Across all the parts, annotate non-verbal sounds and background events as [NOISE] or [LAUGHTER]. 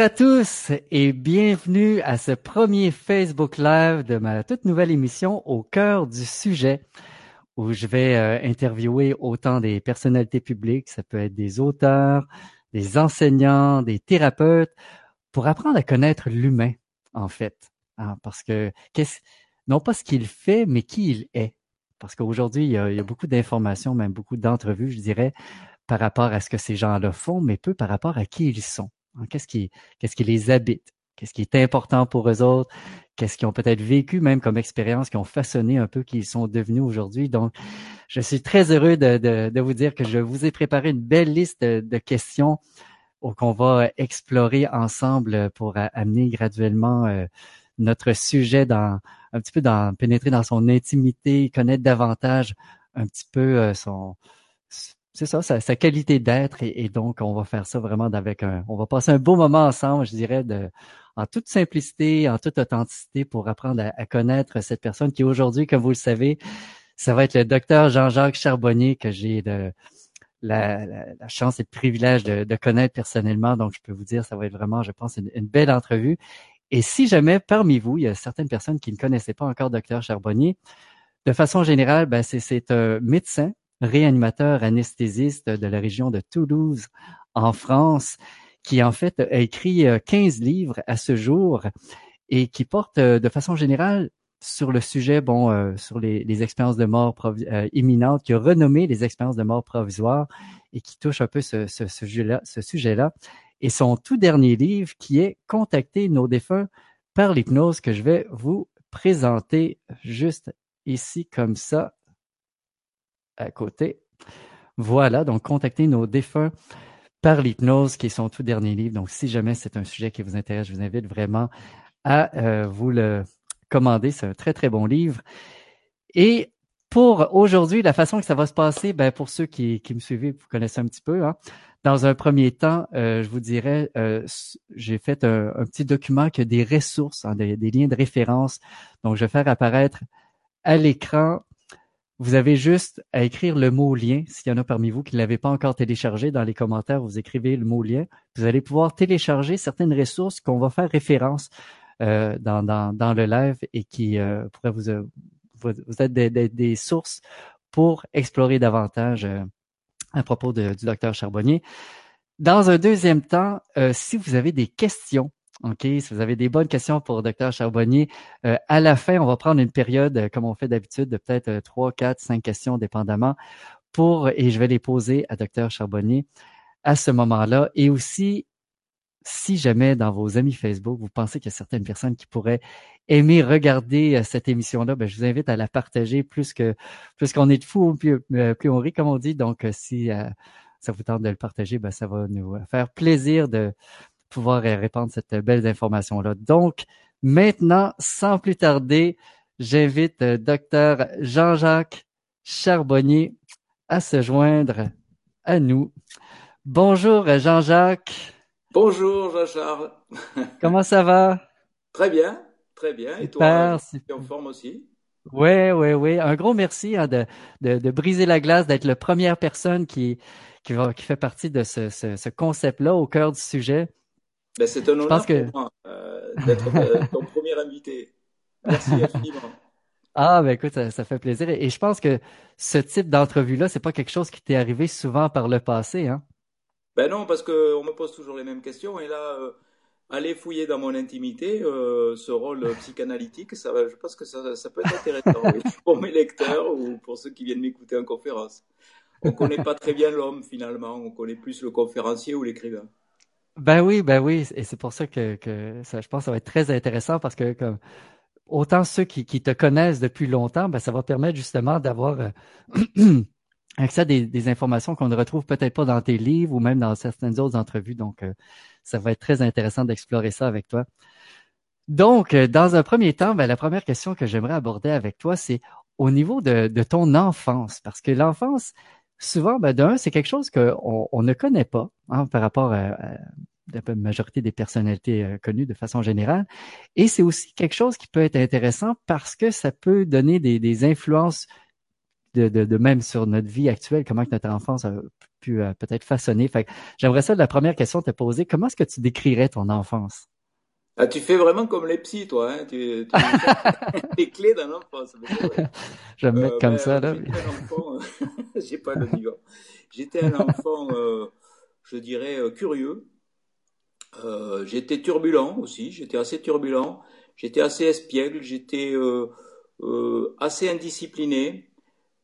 Bonjour à tous et bienvenue à ce premier Facebook Live de ma toute nouvelle émission Au cœur du sujet où je vais euh, interviewer autant des personnalités publiques, ça peut être des auteurs, des enseignants, des thérapeutes, pour apprendre à connaître l'humain, en fait. Hein, parce que, qu'est-ce, non pas ce qu'il fait, mais qui il est. Parce qu'aujourd'hui, il, y a beaucoup d'informations, même beaucoup d'entrevues, je dirais, par rapport à ce que ces gens-là font, mais peu par rapport à qui ils sont. Hein, qu'est-ce qui, qu'est-ce qui les habite? Qu'est-ce qui est important pour eux autres? Qu'est-ce qu'ils ont peut-être vécu même comme expérience, qui ont façonné un peu qui ils sont devenus aujourd'hui? Donc, je suis très heureux de, de, de, vous dire que je vous ai préparé une belle liste de, questions qu'on va explorer ensemble pour amener graduellement euh, notre sujet dans un petit peu dans pénétrer dans son intimité, connaître davantage un petit peu euh, son c'est ça, sa, qualité d'être et, donc on va faire ça vraiment avec un, on va passer un beau moment ensemble, je dirais, de, en toute simplicité, en toute authenticité pour apprendre à, connaître cette personne qui aujourd'hui, comme vous le savez, ça va être le docteur Jean-Jacques Charbonnier que j'ai de la, chance et le privilège de, connaître personnellement. Donc, je peux vous dire, ça va être vraiment, je pense, une, belle entrevue. Et si jamais parmi vous, il y a certaines personnes qui ne connaissaient pas encore docteur Charbonnier, de façon générale, ben c'est un médecin réanimateur anesthésiste de la région de Toulouse en France, qui en fait a écrit 15 euh, livres à ce jour et qui porte euh, de façon générale sur le sujet, bon, euh, sur les, expériences de mort imminentes, qui a renommé les expériences de mort provisoire et qui touche un peu ce, sujet-là, ce sujet-là. Et son tout dernier livre qui est Contacter nos défunts par l'hypnose que je vais vous présenter juste ici comme ça à côté. Voilà, donc contactez nos défunts par l'hypnose, qui est son tout dernier livre. Donc, si jamais c'est un sujet qui vous intéresse, je vous invite vraiment à euh, vous le commander. C'est un très, très bon livre. Et pour aujourd'hui, la façon que ça va se passer, ben, pour ceux qui, me suivent, vous connaissez un petit peu. Hein. Dans un premier temps, euh, je vous dirais, euh, j'ai fait un, petit document qui a des ressources, hein, des, liens de référence. Donc, je vais faire apparaître à l'écran vous avez juste à écrire le mot lien. S'il y en a parmi vous qui ne l'avez pas encore téléchargé, dans les commentaires, vous écrivez le mot lien. Vous allez pouvoir télécharger certaines ressources qu'on va faire référence euh, dans, dans, le live et qui euh, pourraient vous, euh, vous, être des, sources pour explorer davantage euh, à propos de, du docteur Charbonnier. Dans un deuxième temps, si vous avez des questions OK, si vous avez des bonnes questions pour Dr Charbonnier, euh, à la fin, on va prendre une période, euh, comme on fait d'habitude, de peut-être euh, trois, quatre, cinq questions, dépendamment, pour et je vais les poser à Dr Charbonnier à ce moment-là. Et aussi, si jamais dans vos amis Facebook, vous pensez qu'il y a certaines personnes qui pourraient aimer regarder cette émission-là, ben, je vous invite à la partager plus que plus qu'on est de fous, plus, plus on rit, comme on dit. Donc, si ça vous tente de le partager, ben, ça va nous faire plaisir de pouvoir répandre cette belle information-là. Donc, maintenant, sans plus tarder, j'invite euh, docteur Jean-Jacques Charbonnier à se joindre à nous. Bonjour Jean-Jacques. Bonjour Jean-Charles. [LAUGHS] Comment ça va? Très bien, très bien. Et toi, tu en forme aussi? Oui, oui, oui. Un gros merci hein, de, de, briser la glace, d'être la première personne qui, qui, va, qui fait partie de ce, ce, ce concept-là au cœur du sujet. Ben, c'est un honneur pour moi euh, d'être euh, [LAUGHS] ton premier invité. Merci infiniment. Ah, ben écoute, ça, fait plaisir. Et je pense que ce type d'entrevue-là, c'est pas quelque chose qui t'est arrivé souvent par le passé, hein? Ben non, parce qu'on me pose toujours les mêmes questions. Et là, euh, aller fouiller dans mon intimité, ce rôle psychanalytique, ça, je pense que ça, ça peut être intéressant [LAUGHS] pour mes lecteurs ou pour ceux qui viennent m'écouter en conférence. On connaît pas très bien l'homme finalement, on connaît plus le conférencier ou l'écrivain. Ben oui, ben oui, et c'est pour ça que, ça, je pense que ça va être très intéressant parce que comme autant ceux qui, te connaissent depuis longtemps, ben ça va permettre justement d'avoir euh, [CLEARS THROAT] accès à des, informations qu'on ne retrouve peut-être pas dans tes livres ou même dans certaines autres entrevues. Donc, euh, ça va être très intéressant d'explorer ça avec toi. Donc, euh, dans un premier temps, ben, la première question que j'aimerais aborder avec toi, c'est au niveau de, ton enfance, parce que l'enfance, souvent, ben, d'un, c'est quelque chose qu'on on ne connaît pas hein, par rapport à, la majorité des personnalités euh, connues de façon générale. Et c'est aussi quelque chose qui peut être intéressant parce que ça peut donner des, influences de, même sur notre vie actuelle, comment que notre enfance a pu euh, peut-être façonner. J'aimerais ça, la première question te poser, comment est-ce que tu décrirais ton enfance? Ah, tu fais vraiment comme les psys, toi. Hein? Tu, tu [LAUGHS] les clés d'un enfance. Je vais me mettre comme ben, ça. là. J'ai pas le [LAUGHS] niveau. J'étais un enfant, je dirais, curieux. j'étais turbulent aussi. J'étais assez turbulent. J'étais assez espiègle. J'étais euh, assez indiscipliné.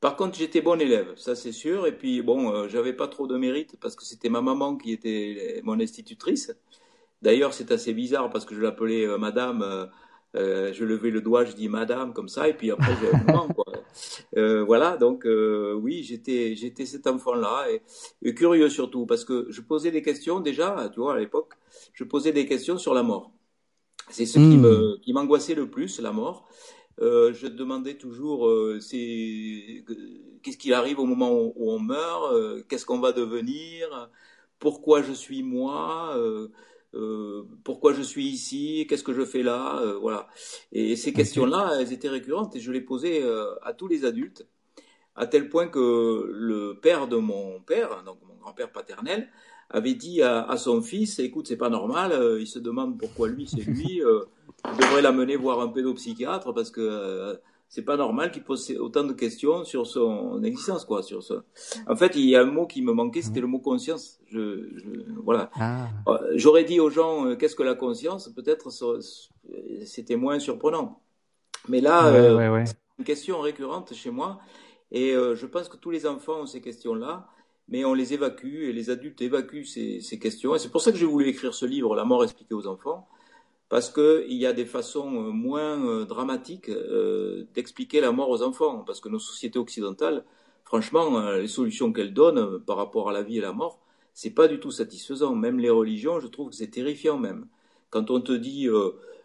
Par contre, j'étais bon élève, ça c'est sûr. Et puis bon, euh, j'avais pas trop de mérite parce que c'était ma maman qui était mon institutrice. D'ailleurs, c'est assez bizarre parce que je l'appelais euh, Madame. je levais le doigt, je dis Madame comme ça, et puis après je. [LAUGHS] Quoi. voilà, donc oui, j'étais j'étais cet enfant-là et, curieux surtout parce que je posais des questions déjà, tu vois, à l'époque, je posais des questions sur la mort. C'est ce qui hmm. me qui m'angoissait le plus, la mort. Euh, je demandais toujours euh, qu'est-ce qu'il arrive au moment où, on meurt, euh, qu'est-ce qu'on va devenir, pourquoi je suis moi, pourquoi je suis ici, qu'est-ce que je fais là, voilà. Et ces questions-là, elles étaient récurrentes et je les posais à tous les adultes, à tel point que le père de mon père, donc mon grand-père paternel, avait dit à, à, son fils, écoute, c'est pas normal, il se demande pourquoi lui, c'est lui il devrait l'amener voir un pédopsychiatre parce que euh, c'est pas normal qu'il pose autant de questions sur son existence, quoi. Sur ce. En fait, il y a un mot qui me manquait, c'était le mot conscience. Je, je voilà. Ah. Euh, j'aurais dit aux gens, euh, qu'est-ce que la conscience? Peut-être c'était moins surprenant. Mais là, euh, une question récurrente chez moi, et je pense que tous les enfants ont ces questions-là, mais on les évacue et les adultes évacuent ces, ces questions. Et c'est pour ça que j'ai voulu écrire ce livre, La mort expliquée aux enfants parce qu'il y a des façons euh, moins euh, dramatiques euh, d'expliquer la mort aux enfants, parce que nos sociétés occidentales, franchement, les solutions qu'elles donnent par rapport à la vie et la mort, c'est pas du tout satisfaisant. Même les religions, je trouve que c'est terrifiant même. Quand on te dit,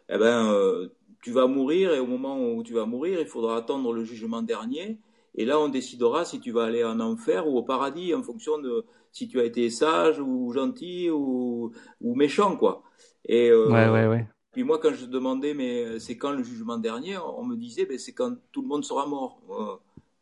eh ben, tu vas mourir et au moment où tu vas mourir, il faudra attendre le jugement dernier, et là on décidera si tu vas aller en enfer ou au paradis en fonction de si tu as été sage ou gentil ou, ou méchant, quoi. Et euh, ouais, ouais, ouais. Puis moi, quand je demandais, mais euh, c'est quand le jugement dernier, on me disait, ben, c'est quand tout le monde sera mort.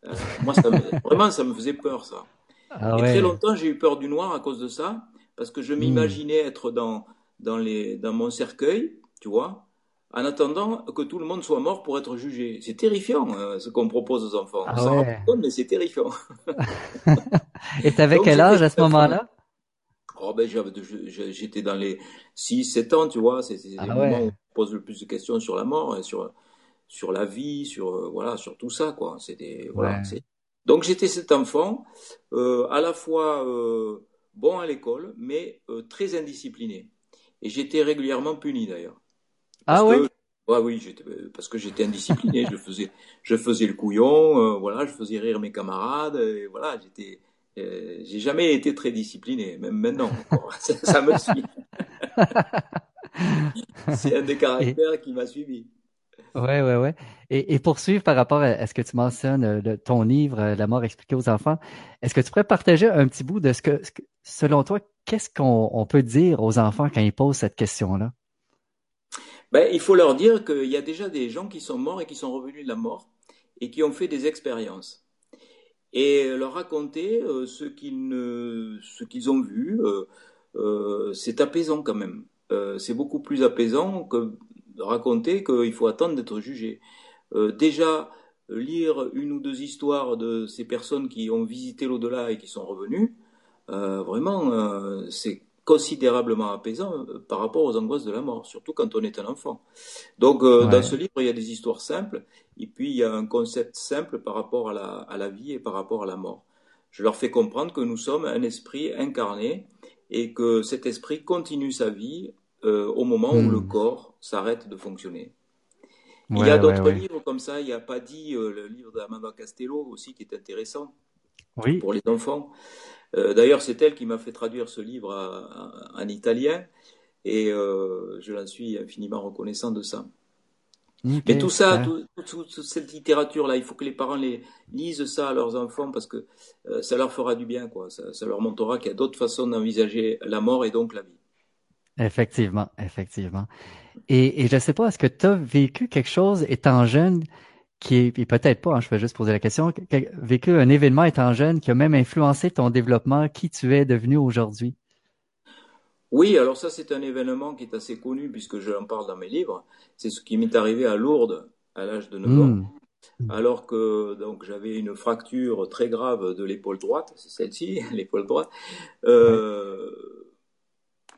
Euh, moi, ça [LAUGHS] vraiment, ça me faisait peur, ça. Ah, et très longtemps, j'ai eu peur du noir à cause de ça, parce que je hmm. m'imaginais être dans, dans, les, dans mon cercueil, tu vois, en attendant que tout le monde soit mort pour être jugé. C'est terrifiant, ce qu'on propose aux enfants. Ah, on ouais. compte, mais c'est terrifiant. [LAUGHS] et t'avais quel âge à ce moment-là? Oh ben, j'étais dans les 6, 7 ans, tu vois. C'est ah le moment où on pose le plus de questions sur la mort, et sur, sur la vie, sur, euh, voilà, sur tout ça, quoi. C'était, voilà. Donc j'étais cet enfant, euh, à la fois euh, bon à l'école, mais euh, très indiscipliné. Et j'étais régulièrement puni d'ailleurs. Ah oui Ouais, oui, parce que j'étais indiscipliné, je faisais, je faisais le couillon, voilà, je faisais rire mes camarades, et voilà, j'étais, euh, j'ai jamais été très discipliné, même maintenant. [LAUGHS] ça, me suit. [LAUGHS] c'est un des caractères qui m'a suivi. Ouais, ouais, ouais. Et, et poursuivre par rapport à, ce que tu mentionnes, euh, ton livre, euh, La mort expliquée aux enfants, est-ce que tu pourrais partager un petit bout de ce que, selon toi, qu'est-ce qu'on peut dire aux enfants quand ils posent cette question-là? Ben, il faut leur dire qu'il y a déjà des gens qui sont morts et qui sont revenus de la mort et qui ont fait des expériences et leur raconter euh, ce qu'ils ont vu. Euh, euh, c'est apaisant quand même. c'est beaucoup plus apaisant que raconter qu'il faut attendre d'être jugé. déjà, lire une ou deux histoires de ces personnes qui ont visité l'au-delà et qui sont revenues, vraiment, c'est considérablement apaisant euh, par rapport aux angoisses de la mort, surtout quand on est un enfant. Donc, euh, dans ce livre, il y a des histoires simples, et puis il y a un concept simple par rapport à la, à la vie et par rapport à la mort. Je leur fais comprendre que nous sommes un esprit incarné et que cet esprit continue sa vie euh, au moment où le hmm. corps s'arrête de fonctionner. il y a d'autres livres comme ça, il n'y a pas dit le livre d'Amanda Castello aussi qui est intéressant oui. pour les enfants. Euh, d'ailleurs, c'est elle qui m'a fait traduire ce livre en italien et euh, je l'en suis infiniment reconnaissant de ça. Mais tout ça, toute cette littérature-là, il faut que les parents les, lisent ça à leurs enfants parce que euh, ça leur fera du bien, quoi. Ça, leur montrera qu'il y a d'autres façons d'envisager la mort et donc la vie. Effectivement, effectivement. Et, et je ne sais pas, est-ce que tu as vécu quelque chose étant jeune qui est, peut-être pas, hein, je vais juste poser la question, vécu un événement étant jeune qui a même influencé ton développement, qui tu es devenu aujourd'hui? Oui, alors ça c'est un événement qui est assez connu puisque je en parle dans mes livres. C'est ce qui m'est arrivé à Lourdes à l'âge de 9 ans. Hmm. Alors que donc j'avais une fracture très grave de l'épaule droite, c'est celle-ci, [LAUGHS] l'épaule droite. Euh,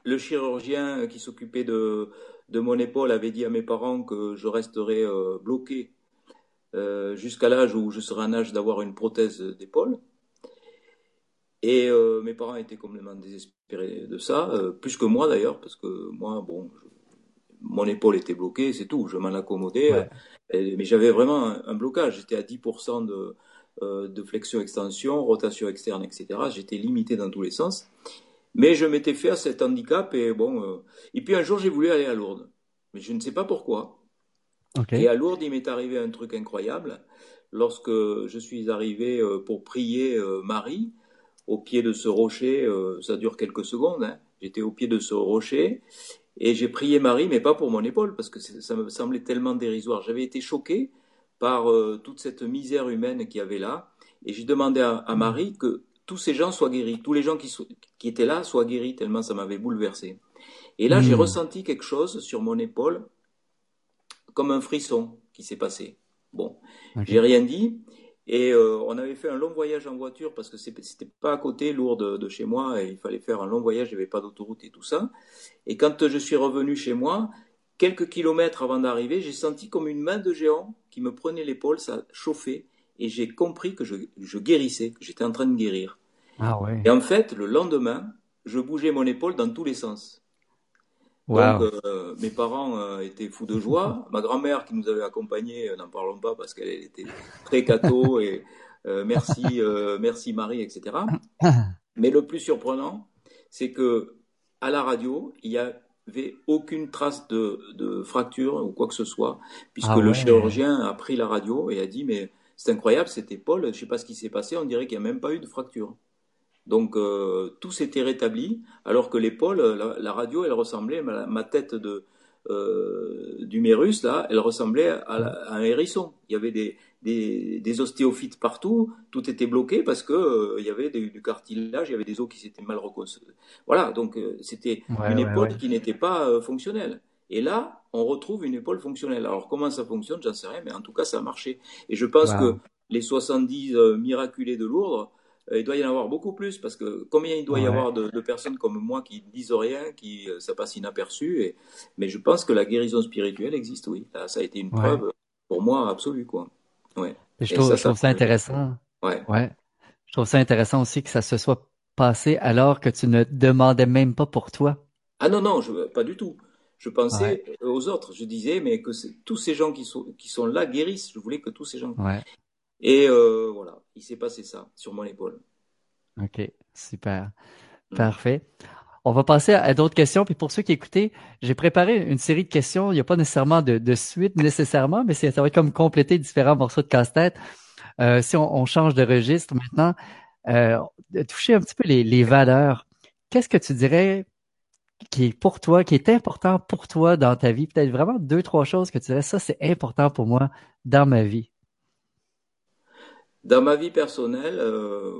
le chirurgien qui s'occupait de, de mon épaule avait dit à mes parents que je resterais euh, bloqué euh, jusqu'à l'âge où je serai en âge d'avoir une prothèse d'épaule. Et euh, mes parents étaient complètement désespérés de ça, euh, plus que moi d'ailleurs, parce que moi, bon, mon épaule était bloquée, c'est tout, je m'en accommodais, mais j'avais vraiment un, blocage, j'étais à 10% de, de flexion-extension, rotation externe, etc. J'étais limité dans tous les sens. Mais je m'étais fait à cet handicap et bon. et puis un jour, j'ai voulu aller à Lourdes, mais je ne sais pas pourquoi. Et à Lourdes, il m'est arrivé un truc incroyable. Lorsque je suis arrivé euh, pour prier euh, Marie, au pied de ce rocher, euh, ça dure quelques secondes, hein. j'étais au pied de ce rocher, et j'ai prié Marie, mais pas pour mon épaule, parce que ça me semblait tellement dérisoire. J'avais été choqué par toute cette misère humaine qu'il y avait là, et j'ai demandé à, Marie que tous ces gens soient guéris, tous les gens qui, qui étaient là soient guéris, tellement ça m'avait bouleversé. Et là, j'ai hmm. ressenti quelque chose sur mon épaule, comme un frisson qui s'est passé. Bon, j'ai rien dit. Et euh, on avait fait un long voyage en voiture parce que c'était pas à côté, lourd de, chez moi, et il fallait faire un long voyage, il n'y avait pas d'autoroute et tout ça. Et quand je suis revenu chez moi, quelques kilomètres avant d'arriver, j'ai senti comme une main de géant qui me prenait l'épaule, ça chauffait, et j'ai compris que je, je guérissais, que j'étais en train de guérir. Ah ouais. Et en fait, le lendemain, je bougeais mon épaule dans tous les sens. Donc, euh, mes parents euh, étaient fous de joie. [LAUGHS] Ma grand-mère qui nous avait accompagnés, euh, n'en parlons pas parce qu'elle était très cato et merci, merci Marie, etc. [COUGHS] Mais le plus surprenant, c'est que à la radio, il n'y avait aucune trace de, fracture ou quoi que ce soit, puisque ah le chirurgien a pris la radio et a dit mais c'est incroyable, c'était Paul, je ne sais pas ce qui s'est passé, on dirait qu'il n'y a même pas eu de fracture. Donc euh, tout s'était rétabli, alors que l'épaule, la, radio, elle ressemblait, ma, tête de euh, d'humérus là, elle ressemblait à, un hérisson. Il y avait des, des, ostéophytes partout, tout était bloqué parce que euh, il y avait du cartilage, il y avait des os qui s'étaient mal reconstruits. Voilà, donc c'était une épaule qui n'était pas fonctionnelle. Et là, on retrouve une épaule fonctionnelle. Alors comment ça fonctionne, j'en sais rien, mais en tout cas ça a marché. Et je pense que les 70 miraculés de Lourdes euh, il doit y en avoir beaucoup plus parce que combien il doit y avoir de, personnes comme moi qui disent rien, qui euh, ça passe inaperçu. Et, mais je pense que la guérison spirituelle existe, oui. ça a été une preuve pour moi absolue, quoi. Ouais. je, trouve, ça, intéressant. Ouais. ouais. Je trouve ça intéressant aussi que ça se soit passé alors que tu ne demandais même pas pour toi. Ah non non, je, pas du tout. Je pensais aux autres. Je disais mais que tous ces gens qui sont qui sont là guérissent. Je voulais que tous ces gens. Ouais. Et euh, voilà, il s'est passé ça sur mon épaule. OK, super. Mm. Parfait. On va passer à, d'autres questions. Puis pour ceux qui écoutaient, j'ai préparé une série de questions. Il n'y a pas nécessairement de, suite nécessairement, mais ça va être comme compléter différents morceaux de casse-tête. Euh, si on, change de registre maintenant, euh, toucher un petit peu les, les valeurs. Qu'est-ce que tu dirais qui est pour toi, qui est important pour toi dans ta vie? Peut-être vraiment deux, trois choses que tu dirais, ça c'est important pour moi dans ma vie. Dans ma vie personnelle, euh,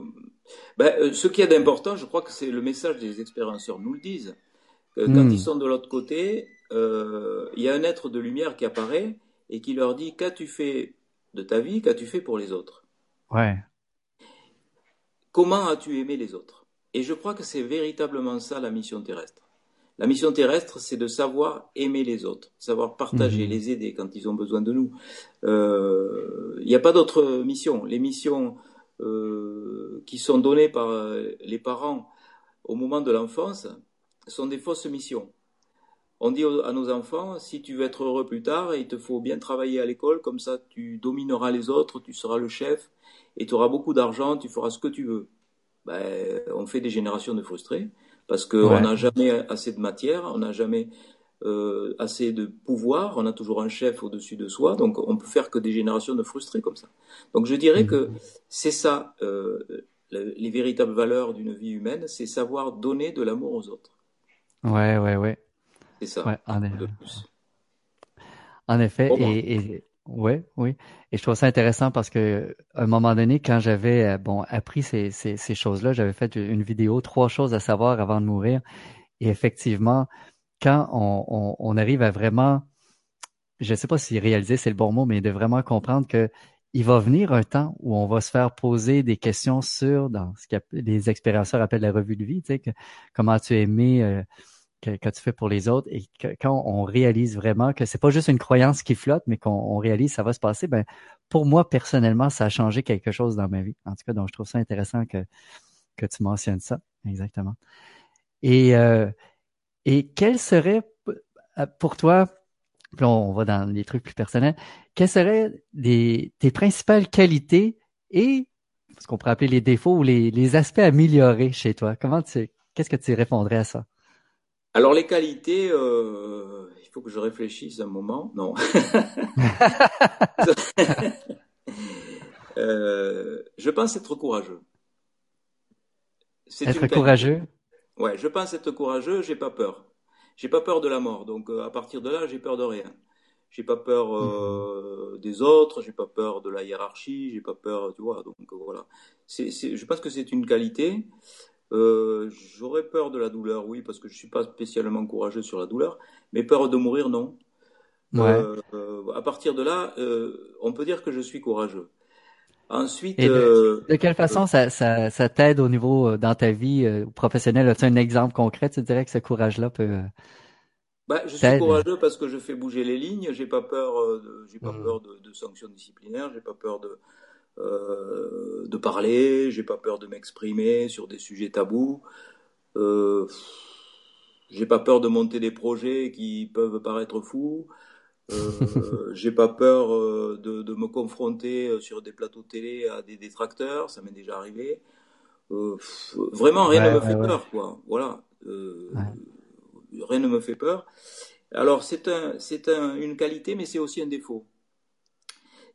ben, euh, ce qui est d'important, je crois que c'est le message des expérienceurs nous le disent. quand hmm. ils sont de l'autre côté, euh, il y a un être de lumière qui apparaît et qui leur dit qu'as-tu fait de ta vie, qu'as-tu fait pour les autres? Ouais. Comment as-tu aimé les autres? Et je crois que c'est véritablement ça la mission terrestre. La mission terrestre, c'est de savoir aimer les autres, savoir partager, mhm. les aider quand ils ont besoin de nous. Il euh, n'y a pas d'autre mission. Les missions euh, qui sont données par euh, les parents au moment de l'enfance sont des fausses missions. On dit à nos enfants, si tu veux être heureux plus tard, il te faut bien travailler à l'école, comme ça tu domineras les autres, tu seras le chef, et tu auras beaucoup d'argent, tu feras ce que tu veux. Ben, on fait des générations de frustrés parce qu'on n'a jamais assez de matière, on n'a jamais euh, assez de pouvoir, on a toujours un chef au-dessus de soi, donc on peut faire que des générations de frustrés comme ça. Donc je dirais que mhm. c'est ça, euh, les véritables valeurs d'une vie humaine, c'est savoir donner de l'amour aux autres. Ouais, ouais, ouais. C'est ça. en, effet. En effet, et, Oui, oui. Et je trouve ça intéressant parce que à un moment donné, quand j'avais euh, bon appris ces, ces, choses-là, j'avais fait une vidéo, trois choses à savoir avant de mourir. Et effectivement, quand on, on, on arrive à vraiment, je ne sais pas si réaliser c'est le bon mot, mais de vraiment comprendre que il va venir un temps où on va se faire poser des questions sur dans ce que les expérienceurs appellent la revue de vie, tu sais, que, comment tu as aimé euh, que, tu fais pour les autres et quand on réalise vraiment que c'est pas juste une croyance qui flotte, mais qu'on réalise ça va se passer, ben pour moi personnellement, ça a changé quelque chose dans ma vie. En tout cas, donc je trouve ça intéressant que que tu mentionnes ça, exactement. Et euh, et quel serait euh, pour toi, puis on va dans les trucs plus personnels, quelles seraient tes principales qualités et ce qu'on pourrait appeler les défauts ou les, les aspects améliorés chez toi? Comment tu, qu'est-ce que tu répondrais à ça? Alors les qualités, euh, il faut que je réfléchisse un moment. Non. [LAUGHS] euh, je pense être courageux. Être courageux? Ouais, je pense être courageux. J'ai pas peur. J'ai pas peur de la mort. Donc euh, à partir de là, j'ai peur de rien. J'ai pas peur euh, mmh. des autres. J'ai pas peur de la hiérarchie. J'ai pas peur, tu vois. Donc voilà. Je pense que c'est une qualité. Euh, j'aurais peur de la douleur, oui, parce que je suis pas spécialement courageux sur la douleur, mais peur de mourir, non. Euh, à partir de là, euh, on peut dire que je suis courageux. Ensuite, de, quelle façon ça, ça, ça t'aide au niveau dans ta vie professionnelle? As-tu un exemple concret? Tu dirais que ce courage-là peut bah, je suis courageux parce que je fais bouger les lignes. J'ai pas peur. j'ai pas mmh. peur de, de, sanctions disciplinaires. J'ai pas peur de, euh, de parler, j'ai pas peur de m'exprimer sur des sujets tabous. Euh, j'ai pas peur de monter des projets qui peuvent paraître fous. Euh, [LAUGHS] j'ai pas peur euh, de, de, me confronter sur des plateaux télé à des détracteurs, ça m'est déjà arrivé. Euh, vraiment, rien ne me fait peur, quoi. Voilà, rien ne me fait peur. Alors c'est un, c'est un, une qualité, mais c'est aussi un défaut.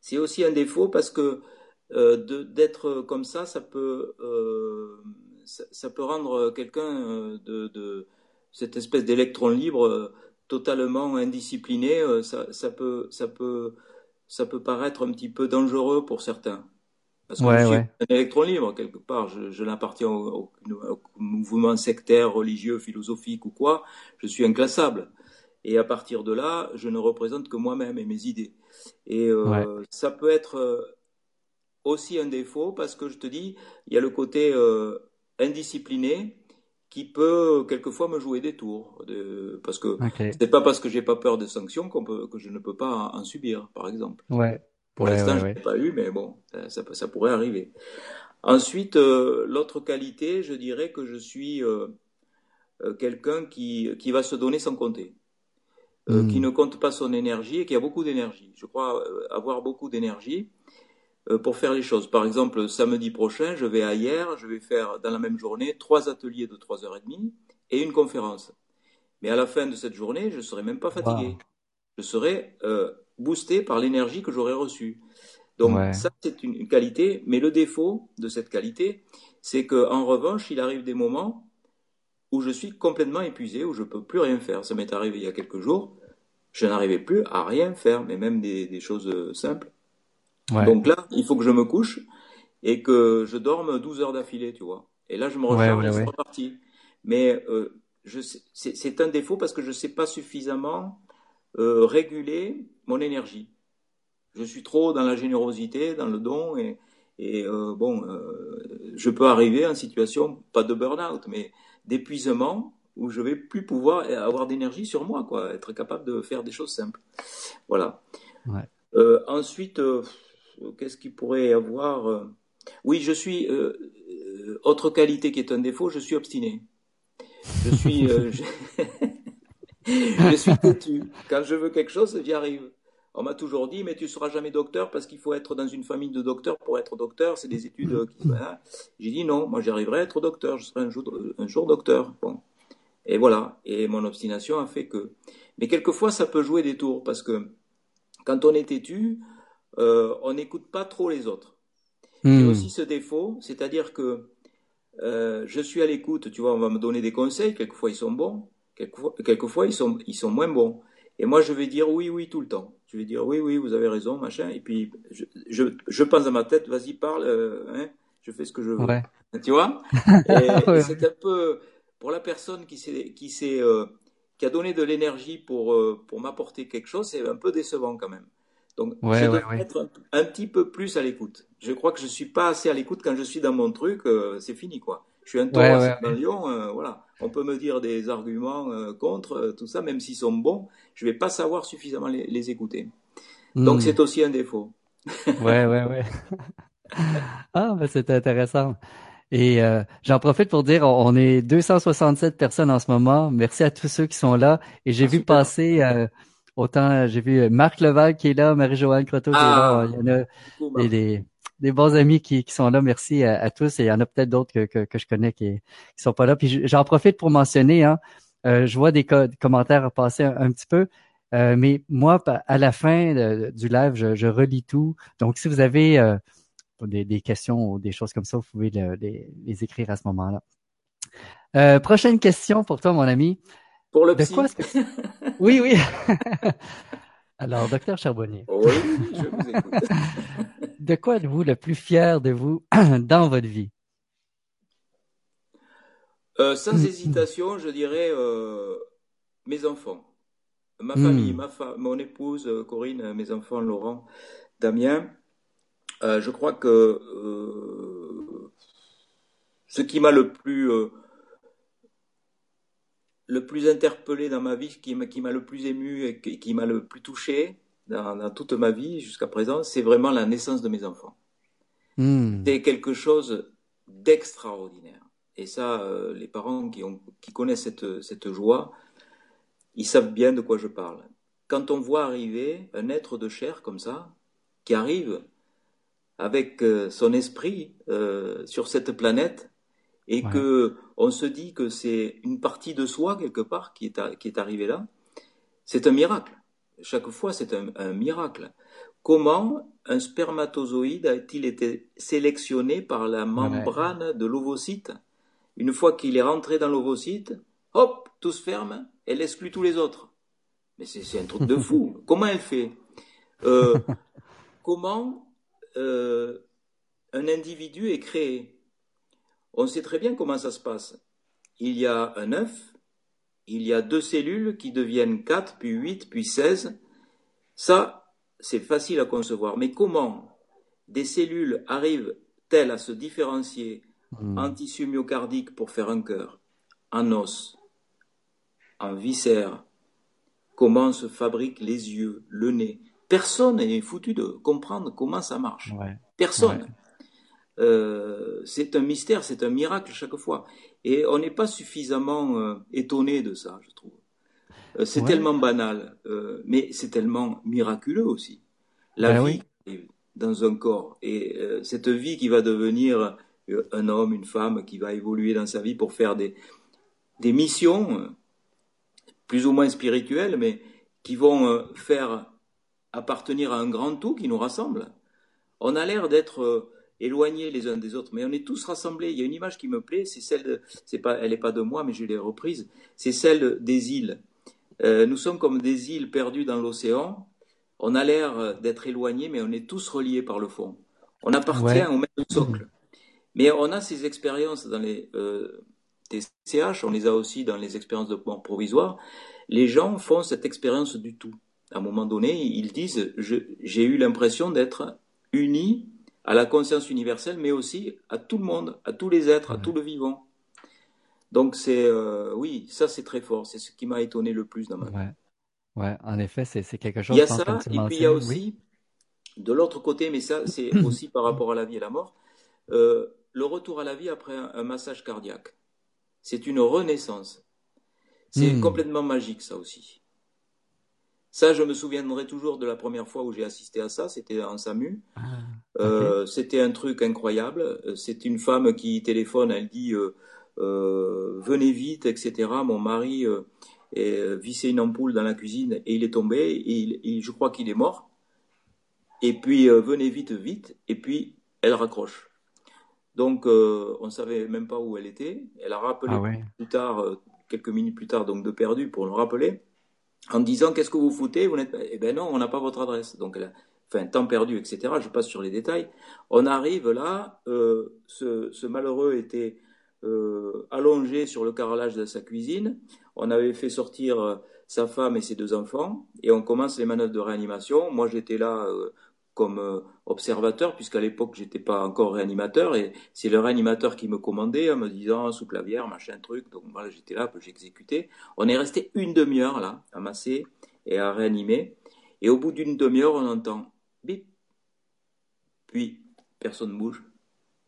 C'est aussi un défaut parce que euh, d'être comme ça, ça peut, euh, ça, ça, peut rendre quelqu'un euh, de, de, cette espèce d'électron libre euh, totalement indiscipliné. Ça, ça, peut, ça, peut, ça peut paraître un petit peu dangereux pour certains. Parce que je suis un électron libre, quelque part. Je, je n'appartiens au, au, mouvement sectaire, religieux, philosophique ou quoi. Je suis inclassable. Et à partir de là, je ne représente que moi-même et mes idées. Et euh, ça peut être aussi un défaut parce que je te dis, il y a le côté euh, indiscipliné qui peut quelquefois me jouer des tours. De, parce que c'est pas parce que j'ai pas peur de sanctions qu'on peut, que je ne peux pas en, subir, par exemple. Ouais. Pour l'instant, je n'ai pas eu, mais bon, ça, ça pourrait arriver. Ensuite, euh, l'autre qualité, je dirais que je suis euh, quelqu'un qui, qui va se donner sans compter. Euh, qui hmm. ne compte pas son énergie et qui a beaucoup d'énergie. Je crois avoir beaucoup d'énergie pour faire les choses. Par exemple, samedi prochain, je vais à hier, je vais faire dans la même journée trois ateliers de trois heures et demie et une conférence. Mais à la fin de cette journée, je ne serai même pas fatigué. Je serai euh, boosté par l'énergie que j'aurai reçue. Donc ça, c'est une, qualité. Mais le défaut de cette qualité, c'est que en revanche, il arrive des moments où je suis complètement épuisé, où je peux plus rien faire. Ça m'est arrivé il y a quelques jours. Je n'arrivais plus à rien faire, mais même des, des choses euh, Donc là, il faut que je me couche et que je dorme 12 heures d'affilée, tu vois. Et là, je me recharge et c'est reparti. Mais euh, c'est un défaut parce que je ne sais pas suffisamment euh, réguler mon énergie. Je suis trop dans la générosité, dans le don et, et euh, bon, euh, je peux arriver en situation, pas de burn-out, mais d'épuisement où je vais plus pouvoir avoir d'énergie sur moi, quoi, être capable de faire des choses simples. Voilà. Ouais. Euh, ensuite, euh, qu'est-ce qu'il pourrait y avoir euh, Oui, je suis euh, euh, autre qualité qui est un défaut, je suis obstiné. Je suis [LAUGHS] je... suis têtu. Quand je veux quelque chose, j'y arrive. On m'a toujours dit, mais tu seras jamais docteur parce qu'il faut être dans une famille de docteurs pour être docteur. C'est des études. Qui... J'ai dit non, moi j'arriverai à être docteur. Je serai un jour, un jour docteur. Bon. Et voilà. Et mon obstination a fait que. Mais quelquefois, ça peut jouer des tours parce que quand on est têtu, euh, on n'écoute pas trop les autres. Hmm. J'ai aussi ce défaut, c'est-à-dire que euh, je suis à l'écoute, tu vois, on va me donner des conseils, quelquefois ils sont bons, quelquefois, quelquefois ils, sont, ils sont moins bons. Et moi, je vais dire oui, oui tout le temps. Je vais dire oui, oui, vous avez raison, machin. Et puis, je, je, je pense à ma tête, vas-y, parle, euh, hein, je fais ce que je veux. Ouais. [LAUGHS] Tu vois [LAUGHS] Et, et c'est un peu, pour la personne qui s'est, qui euh, a donné de l'énergie pour, euh, pour m'apporter quelque chose, c'est un peu décevant quand même. Donc, Ouais, je ouais, ouais. être un, un petit peu plus à l'écoute. Je crois que je suis pas assez à l'écoute quand je suis dans mon truc, euh, c'est fini, quoi. Je suis un taureau dans le lion, euh, voilà. On peut me dire des arguments euh, contre, euh, tout ça, même s'ils sont bons, je vais pas savoir suffisamment les, les écouter. Donc, Hmm. c'est aussi un défaut. [LAUGHS] Ouais, ouais, ouais. [LAUGHS] Ah, ben c'est intéressant. Et euh, j'en profite pour dire, on on est 267 personnes en ce moment. Merci à tous ceux qui sont là. Et j'ai Ah, vu super. passer euh, autant, j'ai vu Marc Leval qui est là, Marie-Joanne Croteau qui est là. Ah, Il y en a des, des, des bons amis qui, qui sont là. Merci à, à tous. Et il y en a peut-être d'autres que, que, que je connais qui, qui sont pas là. Puis j'en profite pour mentionner, hein, euh, je vois des, co- des commentaires passer un, un petit peu. Euh, mais moi, à la fin du live, je, je relis tout. Donc, si vous avez euh, des, des questions ou des choses comme ça, vous pouvez le- les, les écrire à ce moment-là. Euh, prochaine question pour toi, mon ami. Pour le De quoi psy. [LAUGHS] Oui, oui. [LAUGHS] Alors, docteur Charbonnier, Oui, je vous écoute. [LAUGHS] de quoi êtes-vous le plus fier de vous [CLEARS THROAT] dans votre vie? Euh, sans hésitation, je dirais euh, mes enfants, ma famille, Hmm. ma fa- mon épouse euh, Corinne, mes enfants Laurent, Damien. Euh, je crois que ce qui m'a le plus le plus interpellé dans ma vie, qui m'a le plus ému et qui, m'a le plus touché dans, dans toute ma vie jusqu'à présent, c'est vraiment la naissance de mes enfants. Hmm. C'est quelque chose d'extraordinaire. Et ça, euh, les parents qui, ont, qui connaissent cette, cette joie, ils savent bien de quoi je parle. Quand on voit arriver un être de chair comme ça, qui arrive avec euh, son esprit euh, sur cette planète, et Ouais. que on se dit que c'est une partie de soi quelque part qui est, à- qui est arrivée là, c'est un miracle. Chaque fois, c'est un, un miracle. Comment un spermatozoïde a-t-il été sélectionné par la Ouais. membrane de l'ovocyte? Une fois qu'il est rentré dans l'ovocyte, hop, tout se ferme, elle exclut tous les autres. Mais c'est c'est un truc de [LAUGHS] fou. Comment elle fait? Euh, [LAUGHS] Comment euh, un individu est créé? On sait très bien comment ça se passe. Il y a un œuf, il y a deux cellules qui deviennent 4, puis 8, puis 16. Ça, c'est facile à concevoir. Mais comment des cellules arrivent-elles à se différencier Hmm. en tissu myocardique pour faire un cœur, en os, en viscères Comment se fabriquent les yeux, le nez? Personne n'est foutu de comprendre comment ça marche. Ouais. Personne. Ouais. Euh, c'est un mystère, c'est un miracle chaque fois. Et on n'est pas suffisamment euh, étonné de ça, je trouve. Euh, c'est Ouais. tellement banal, mais c'est tellement miraculeux aussi. La Ben vie oui. dans un corps et cette vie qui va devenir un homme, une femme, qui va évoluer dans sa vie pour faire des, des missions plus ou moins spirituelles, mais qui vont faire appartenir à un grand tout qui nous rassemble. On a l'air d'être éloignés les uns des autres, mais on est tous rassemblés. Il y a une image qui me plaît, c'est celle de, c'est pas, elle n'est pas de moi, mais je l'ai reprise. C'est celle des îles. Euh, nous sommes comme des îles perdues dans l'océan. On a l'air euh, d'être éloignés, mais on est tous reliés par le fond. On appartient Ouais. au même socle. Mais on a ces expériences dans les euh, TCH, on les a aussi dans les expériences de mort provisoire. Les gens font cette expérience du tout. À un moment donné, ils disent je- j'ai eu l'impression d'être unis à la conscience universelle, mais aussi à tout le monde, à tous les êtres, à Ouais. tout le vivant. Donc c'est euh, oui, ça c'est très fort. C'est ce qui m'a étonné le plus dans ma vie. Ouais. Ouais. En effet, c'est quelque Il chose, y a ça, et puis il y a. Oui. aussi de l'autre côté, mais ça c'est [COUGHS] aussi par rapport à la vie et la mort, euh, le retour à la vie après un, un massage cardiaque. C'est une renaissance. C'est Hmm. complètement magique ça aussi. Ça, je me souviendrai toujours de la première fois où j'ai assisté à ça. C'était en SAMU. Ah. Euh, c'était un truc incroyable. C'est une femme qui téléphone, elle dit euh, euh, venez vite, etc. Mon mari vissait une ampoule dans la cuisine et il est tombé. Et, il- je crois qu'il est mort. Et puis venez vite, vite. Et puis elle raccroche. Donc on savait même pas où elle était. Elle a rappelé Ah ouais. plus tard, quelques minutes plus tard, donc de perdu pour le rappeler. En disant qu'est-ce que vous foutez? Vous n'êtes Eh ben non, on n'a pas votre adresse. Donc, enfin, temps perdu, etc. Je passe sur les détails. On arrive là, euh, ce, ce, malheureux était euh, allongé sur le carrelage de sa cuisine. On avait fait sortir euh, sa femme et ses deux enfants, et on commence les manœuvres de réanimation. Moi, j'étais là euh, comme euh, observateur, puisqu'à l'époque, j'étais pas encore réanimateur, et c'est le réanimateur qui me commandait en me disant sous clavière, machin truc. Donc voilà, j'étais là, j'exécutais. On est resté une demi-heure là, à masser et à réanimer. Et au bout d'une demi-heure, on entend bip, puis personne ne bouge,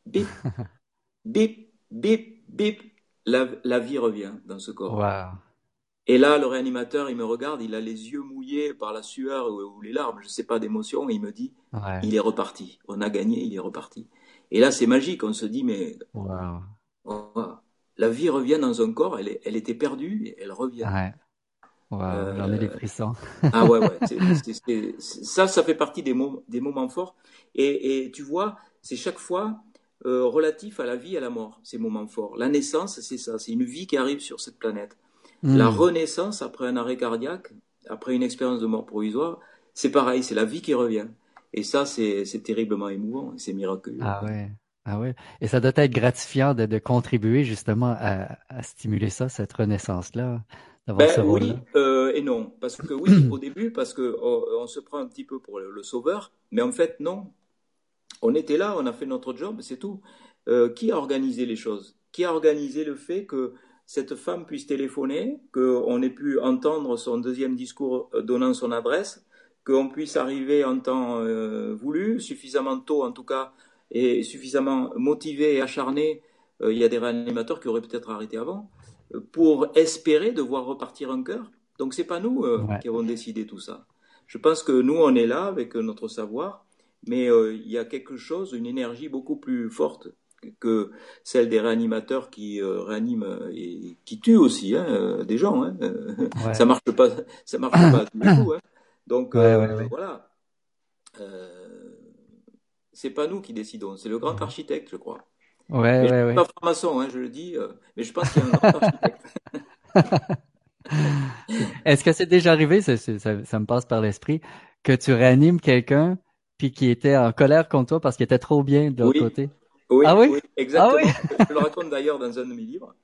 bip, [LAUGHS] bip, bip, bip, la, vie revient dans ce corps. Et là, le réanimateur, il me regarde, il a les yeux mouillés par la sueur ou, les larmes, je ne sais pas, d'émotion, et il me dit, il est reparti. On a gagné, il est reparti. Et là, c'est magique, on se dit, mais la vie revient dans un corps, elle, elle était perdue, et elle revient. Ouais. Euh, j'en ai des frissons. [LAUGHS] ah ouais, ouais. ça, ça fait partie des, des moments forts. Et, et tu vois, c'est chaque fois euh, relatif à la vie et à la mort, ces moments forts. La naissance, c'est ça, c'est une vie qui arrive sur cette planète. Hmm. La renaissance après un arrêt cardiaque, après une expérience de mort provisoire, c'est pareil, c'est la vie qui revient. Et ça, c'est terriblement émouvant, c'est miraculeux. Ah ouais. Ah ouais. Et ça doit être gratifiant de, de contribuer justement à, à, stimuler ça, cette renaissance-là. Ben, oui euh, et non. Parce que oui, [CLEARS THROAT] au début, parce qu'on on se prend un petit peu pour le, le, sauveur, mais en fait, non. On était là, on a fait notre job, c'est tout. Euh, qui a organisé les choses? Qui a organisé le fait que cette femme puisse téléphoner, qu'on ait pu entendre son deuxième discours euh, donnant son adresse, qu'on puisse arriver en temps euh, voulu, suffisamment tôt en tout cas, et suffisamment motivé et acharné. Il y a des réanimateurs qui auraient peut-être arrêté avant, pour espérer de voir repartir un cœur. Donc c'est pas nous qui avons décidé tout ça. Je pense que nous on est là avec notre savoir mais euh, il y a quelque chose, une énergie beaucoup plus forte que celle des réanimateurs qui euh, réaniment et qui tuent aussi hein, des gens. Hein. [LAUGHS] Ça marche pas, ça marche pas du tout. Hein. Donc euh, voilà, c'est pas nous qui décidons, c'est le grand architecte, je crois. Ouais, mais ouais, ouais. Pas franc-maçon, je le dis, mais je pense qu'il y a un grand architecte. [LAUGHS] Est-ce que c'est déjà arrivé, ça, ça, ça me passe par l'esprit, que tu réanimes quelqu'un puis qui était en colère contre toi parce qu'il était trop bien de l'autre côté? Oui, ah oui? exactement. Ah je le raconte d'ailleurs dans un de mes livres.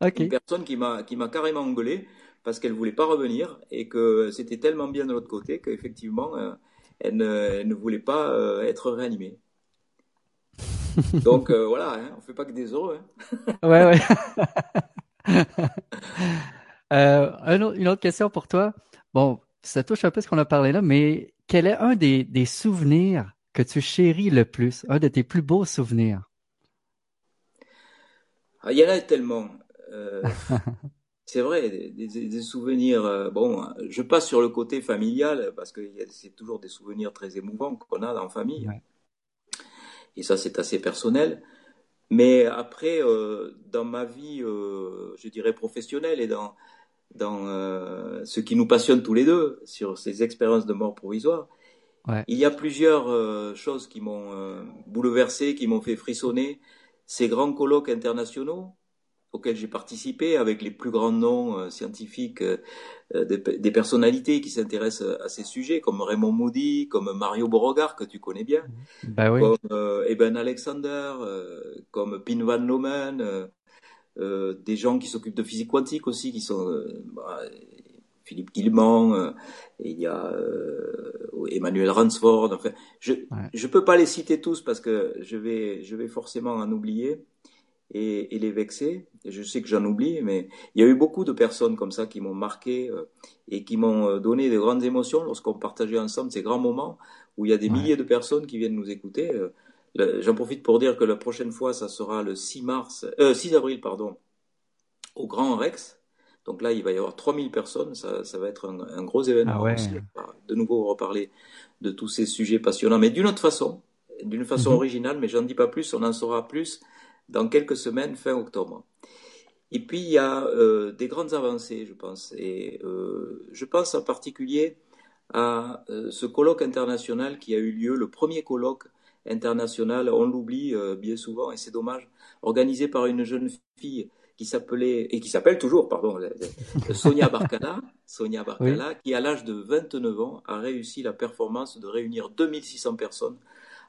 Une personne qui m'a qui m'a carrément engueulé parce qu'elle voulait pas revenir et que c'était tellement bien de l'autre côté qu'effectivement euh, elle, ne, voulait pas euh, être réanimée. Donc euh, voilà, hein, on fait pas que des heureux. Hein. [LAUGHS] ouais ouais. [LAUGHS] une autre question pour toi. Bon, ça touche un peu ce qu'on a parlé là, mais quel est un des, des, souvenirs que tu chéris le plus, un de tes plus beaux souvenirs? Ah, il y en a tellement. Euh, [LAUGHS] c'est vrai, des, des, souvenirs. Euh, bon, je passe sur le côté familial parce que c'est toujours des souvenirs très émouvants qu'on a la famille. Et ça, c'est assez personnel. Mais après, euh, dans ma vie, je dirais professionnelle et dans dans ce qui nous passionne tous les deux, sur ces expériences de mort provisoire. Ouais. Il y a plusieurs euh, choses qui m'ont euh, bouleversé, qui m'ont fait frissonner. Ces grands colloques internationaux auxquels j'ai participé avec les plus grands noms euh, scientifiques des, des, personnalités qui s'intéressent à ces sujets, comme Raymond Moody, comme Mario Beauregard, que tu connais bien, bah oui. comme Eben Alexander, comme Pin Van Lomen, des gens qui s'occupent de physique quantique aussi, qui sont bah, Philippe Guillemont, euh, et il y a Emmanuel Ransford. Enfin, je je peux pas les citer tous parce que je vais je vais forcément en oublier et, et les vexer. Je sais que j'en oublie, mais il y a eu beaucoup de personnes comme ça qui m'ont marqué et qui m'ont donné de grandes émotions lorsqu'on partageait ensemble ces grands moments où il y a des milliers de personnes qui viennent nous écouter. J'en profite pour dire que la prochaine fois, ça sera le 6 mars, euh, 6 avril, pardon, au Grand Rex. Donc là, il va y avoir 3000 personnes. Ça, ça va être un, un gros événement. Ah De nouveau, reparler de tous ces sujets passionnants, mais d'une autre façon, d'une façon mhm. originale, mais j'en dis pas plus. On en saura plus dans quelques semaines, fin octobre. Et puis, il y a euh, des grandes avancées, je pense. Et euh, je pense en particulier à euh, ce colloque international qui a eu lieu, le premier colloque international, on l'oublie bien souvent et c'est dommage, organisé par une jeune fille qui s'appelait et qui s'appelle toujours, pardon, [LAUGHS] Sonia Barcala, Sonia Barcala, qui à l'âge de 29 ans a réussi la performance de réunir 2600 personnes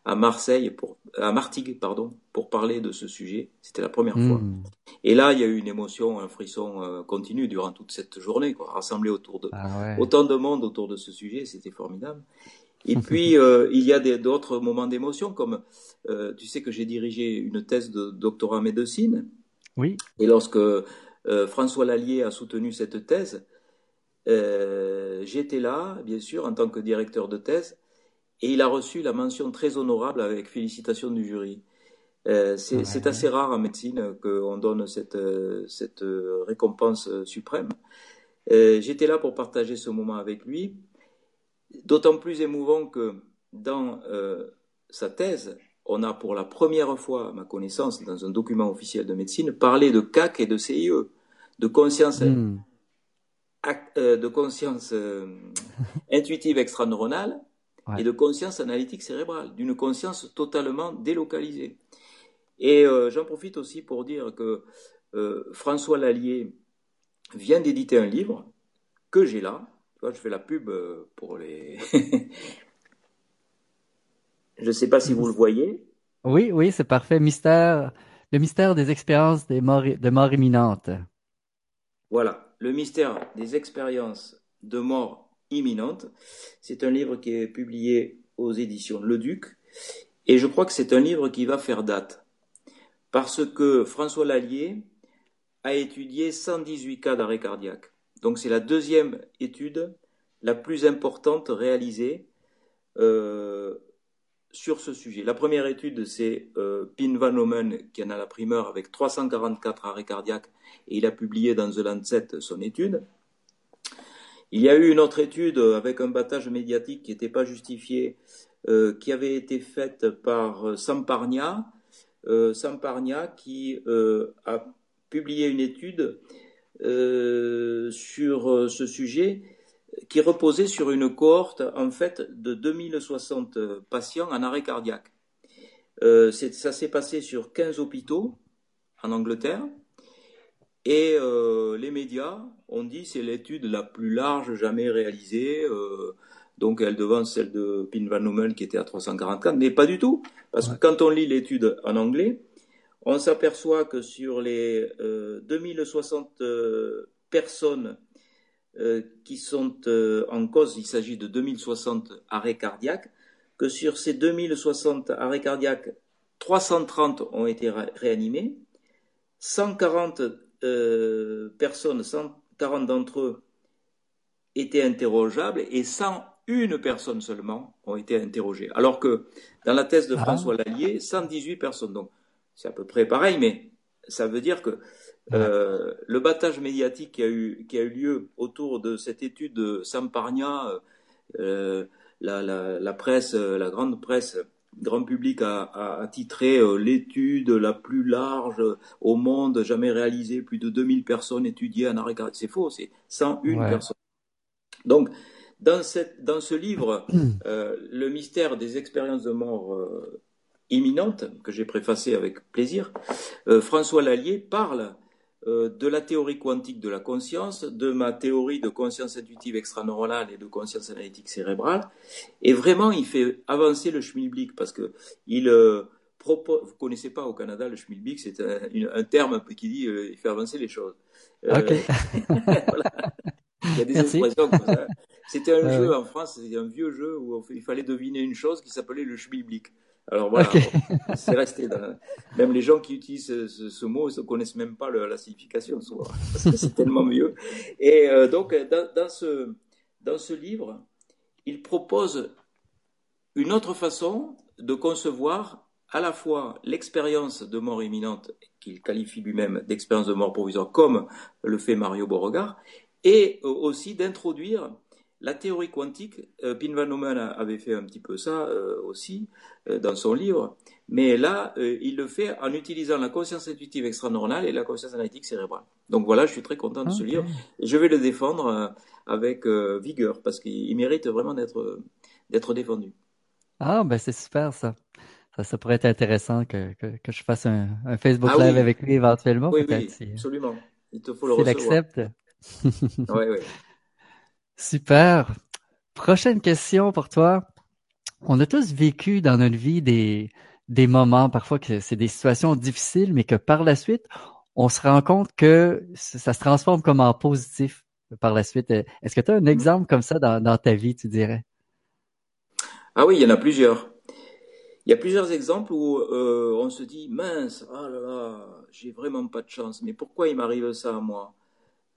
à Marseille, pour, à Martigues, pardon, pour parler de ce sujet. C'était la première fois. Hmm. Et là, il y a eu une émotion, un frisson euh, continu durant toute cette journée, quoi, rassemblé autour de ah autant de monde autour de ce sujet, c'était formidable. Et puis, [LAUGHS] euh, il y a d'autres moments d'émotion, comme euh, tu sais que j'ai dirigé une thèse de doctorat en médecine. Oui. Et lorsque François Lallier a soutenu cette thèse, j'étais là, bien sûr, en tant que directeur de thèse, et il a reçu la mention très honorable avec félicitations du jury. Euh, c'est assez rare en médecine qu'on donne cette, cette récompense suprême. Euh, j'étais là pour partager ce moment avec lui, d'autant plus émouvant que dans euh, sa thèse, on a pour la première fois, à ma connaissance, dans un document officiel de médecine, parlé de CAC et de CIE, de conscience, hmm. de conscience intuitive extraneuronale et de conscience analytique cérébrale, d'une conscience totalement délocalisée. Et euh, j'en profite aussi pour dire que euh, François Lallier vient d'éditer un livre que j'ai là. je fais la pub euh, pour les. [LAUGHS] je ne sais pas si vous le [LAUGHS] voyez. Oui, oui, c'est parfait. Mystère, le mystère des expériences des morts, de mort imminente. Voilà, le mystère des expériences de mort imminente. C'est un livre qui est publié aux éditions Le Duc et je crois que c'est un livre qui va faire date parce que François Lallier a étudié 118 cas d'arrêt cardiaque. Donc c'est la deuxième étude la plus importante réalisée euh, sur ce sujet. La première étude, c'est euh, Pin Van Omen qui en a la primeur avec 344 arrêts cardiaques et il a publié dans The Lancet son étude. Il y a eu une autre étude avec un battage médiatique qui n'était pas justifié, euh, qui avait été faite par euh, Samparnia, qui a publié une étude sur ce sujet qui reposait sur une cohorte en fait de 2060 patients en arrêt cardiaque. ça s'est passé sur 15 hôpitaux en Angleterre. Et euh, les médias ont dit c'est l'étude la plus large jamais réalisée. Euh, donc elle devance celle de Pin Van Nummel qui était à 344, mais pas du tout, parce que quand on lit l'étude en anglais, on s'aperçoit que sur les euh, 2060 euh, personnes euh, qui sont en cause, il s'agit de 2060 arrêts cardiaques, que sur ces 2060 arrêts cardiaques, 330 ont été réanimés, 140 euh, personnes, 140 d'entre eux étaient interrogeables et 101 personnes seulement ont été interrogées. Alors que dans la thèse de ah. François Lallier, 118 personnes. Donc c'est à peu près pareil, mais ça veut dire que euh, le battage médiatique qui a, eu, qui a eu lieu autour de cette étude de Samparnia, euh, la, la, presse, la grande presse grand public a, titré euh, l'étude la plus large au monde jamais réalisée, plus de 2000 personnes étudiées en arrêt cardiaque. C'est faux, c'est 101 personnes. Donc, dans, cette, dans ce livre, Le mystère des expériences de mort imminentes, que j'ai préfacé avec plaisir, François Lallier parle de la théorie quantique de la conscience, de ma théorie de conscience intuitive extraneuronale et de conscience analytique cérébrale. Et vraiment, il fait avancer le schmilblick parce que il euh, propose, vous connaissez pas au Canada le schmilblick, c'est un, terme qui dit euh, il fait avancer les choses. [LAUGHS] Il y a des expressions comme ça. C'était un jeu en France, c'était un vieux jeu où il fallait deviner une chose qui s'appelait le schmilblick. Alors voilà, [LAUGHS] c'est resté. Même les gens qui utilisent ce, mot ne connaissent même pas la signification souvent, parce que c'est [LAUGHS] tellement mieux. Et euh, donc, dans, ce, dans ce livre, il propose une autre façon de concevoir à la fois l'expérience de mort imminente, qu'il qualifie lui-même d'expérience de mort provisoire, comme le fait Mario Beauregard, et euh, aussi d'introduire la théorie quantique, euh, Pin Van Neumann avait fait un petit peu ça euh, aussi euh, dans son livre, mais là, il le fait en utilisant la conscience intuitive extraneuronale et la conscience analytique cérébrale. Donc voilà, je suis très content de ce livre et je vais le défendre avec vigueur parce qu'il mérite vraiment d'être d'être défendu. Ah, ben c'est super ça. ça, pourrait être intéressant que, que, je fasse un, un Facebook ah Live avec lui éventuellement. Oui, oui, absolument. Il te faut le recevoir. l'accepte. oui, oui. [LAUGHS] Super. Prochaine question pour toi. On a tous vécu dans notre vie des, des moments, parfois que c'est des situations difficiles, mais que par la suite, on se rend compte que ça se transforme comme en positif par la suite. Est-ce que tu as un mm. exemple comme ça dans, dans ta vie, tu dirais? Ah oui, il y en a plusieurs. Il y a plusieurs exemples où euh, on se dit mince, ah là là, j'ai vraiment pas de chance. Mais pourquoi il m'arrive ça à moi?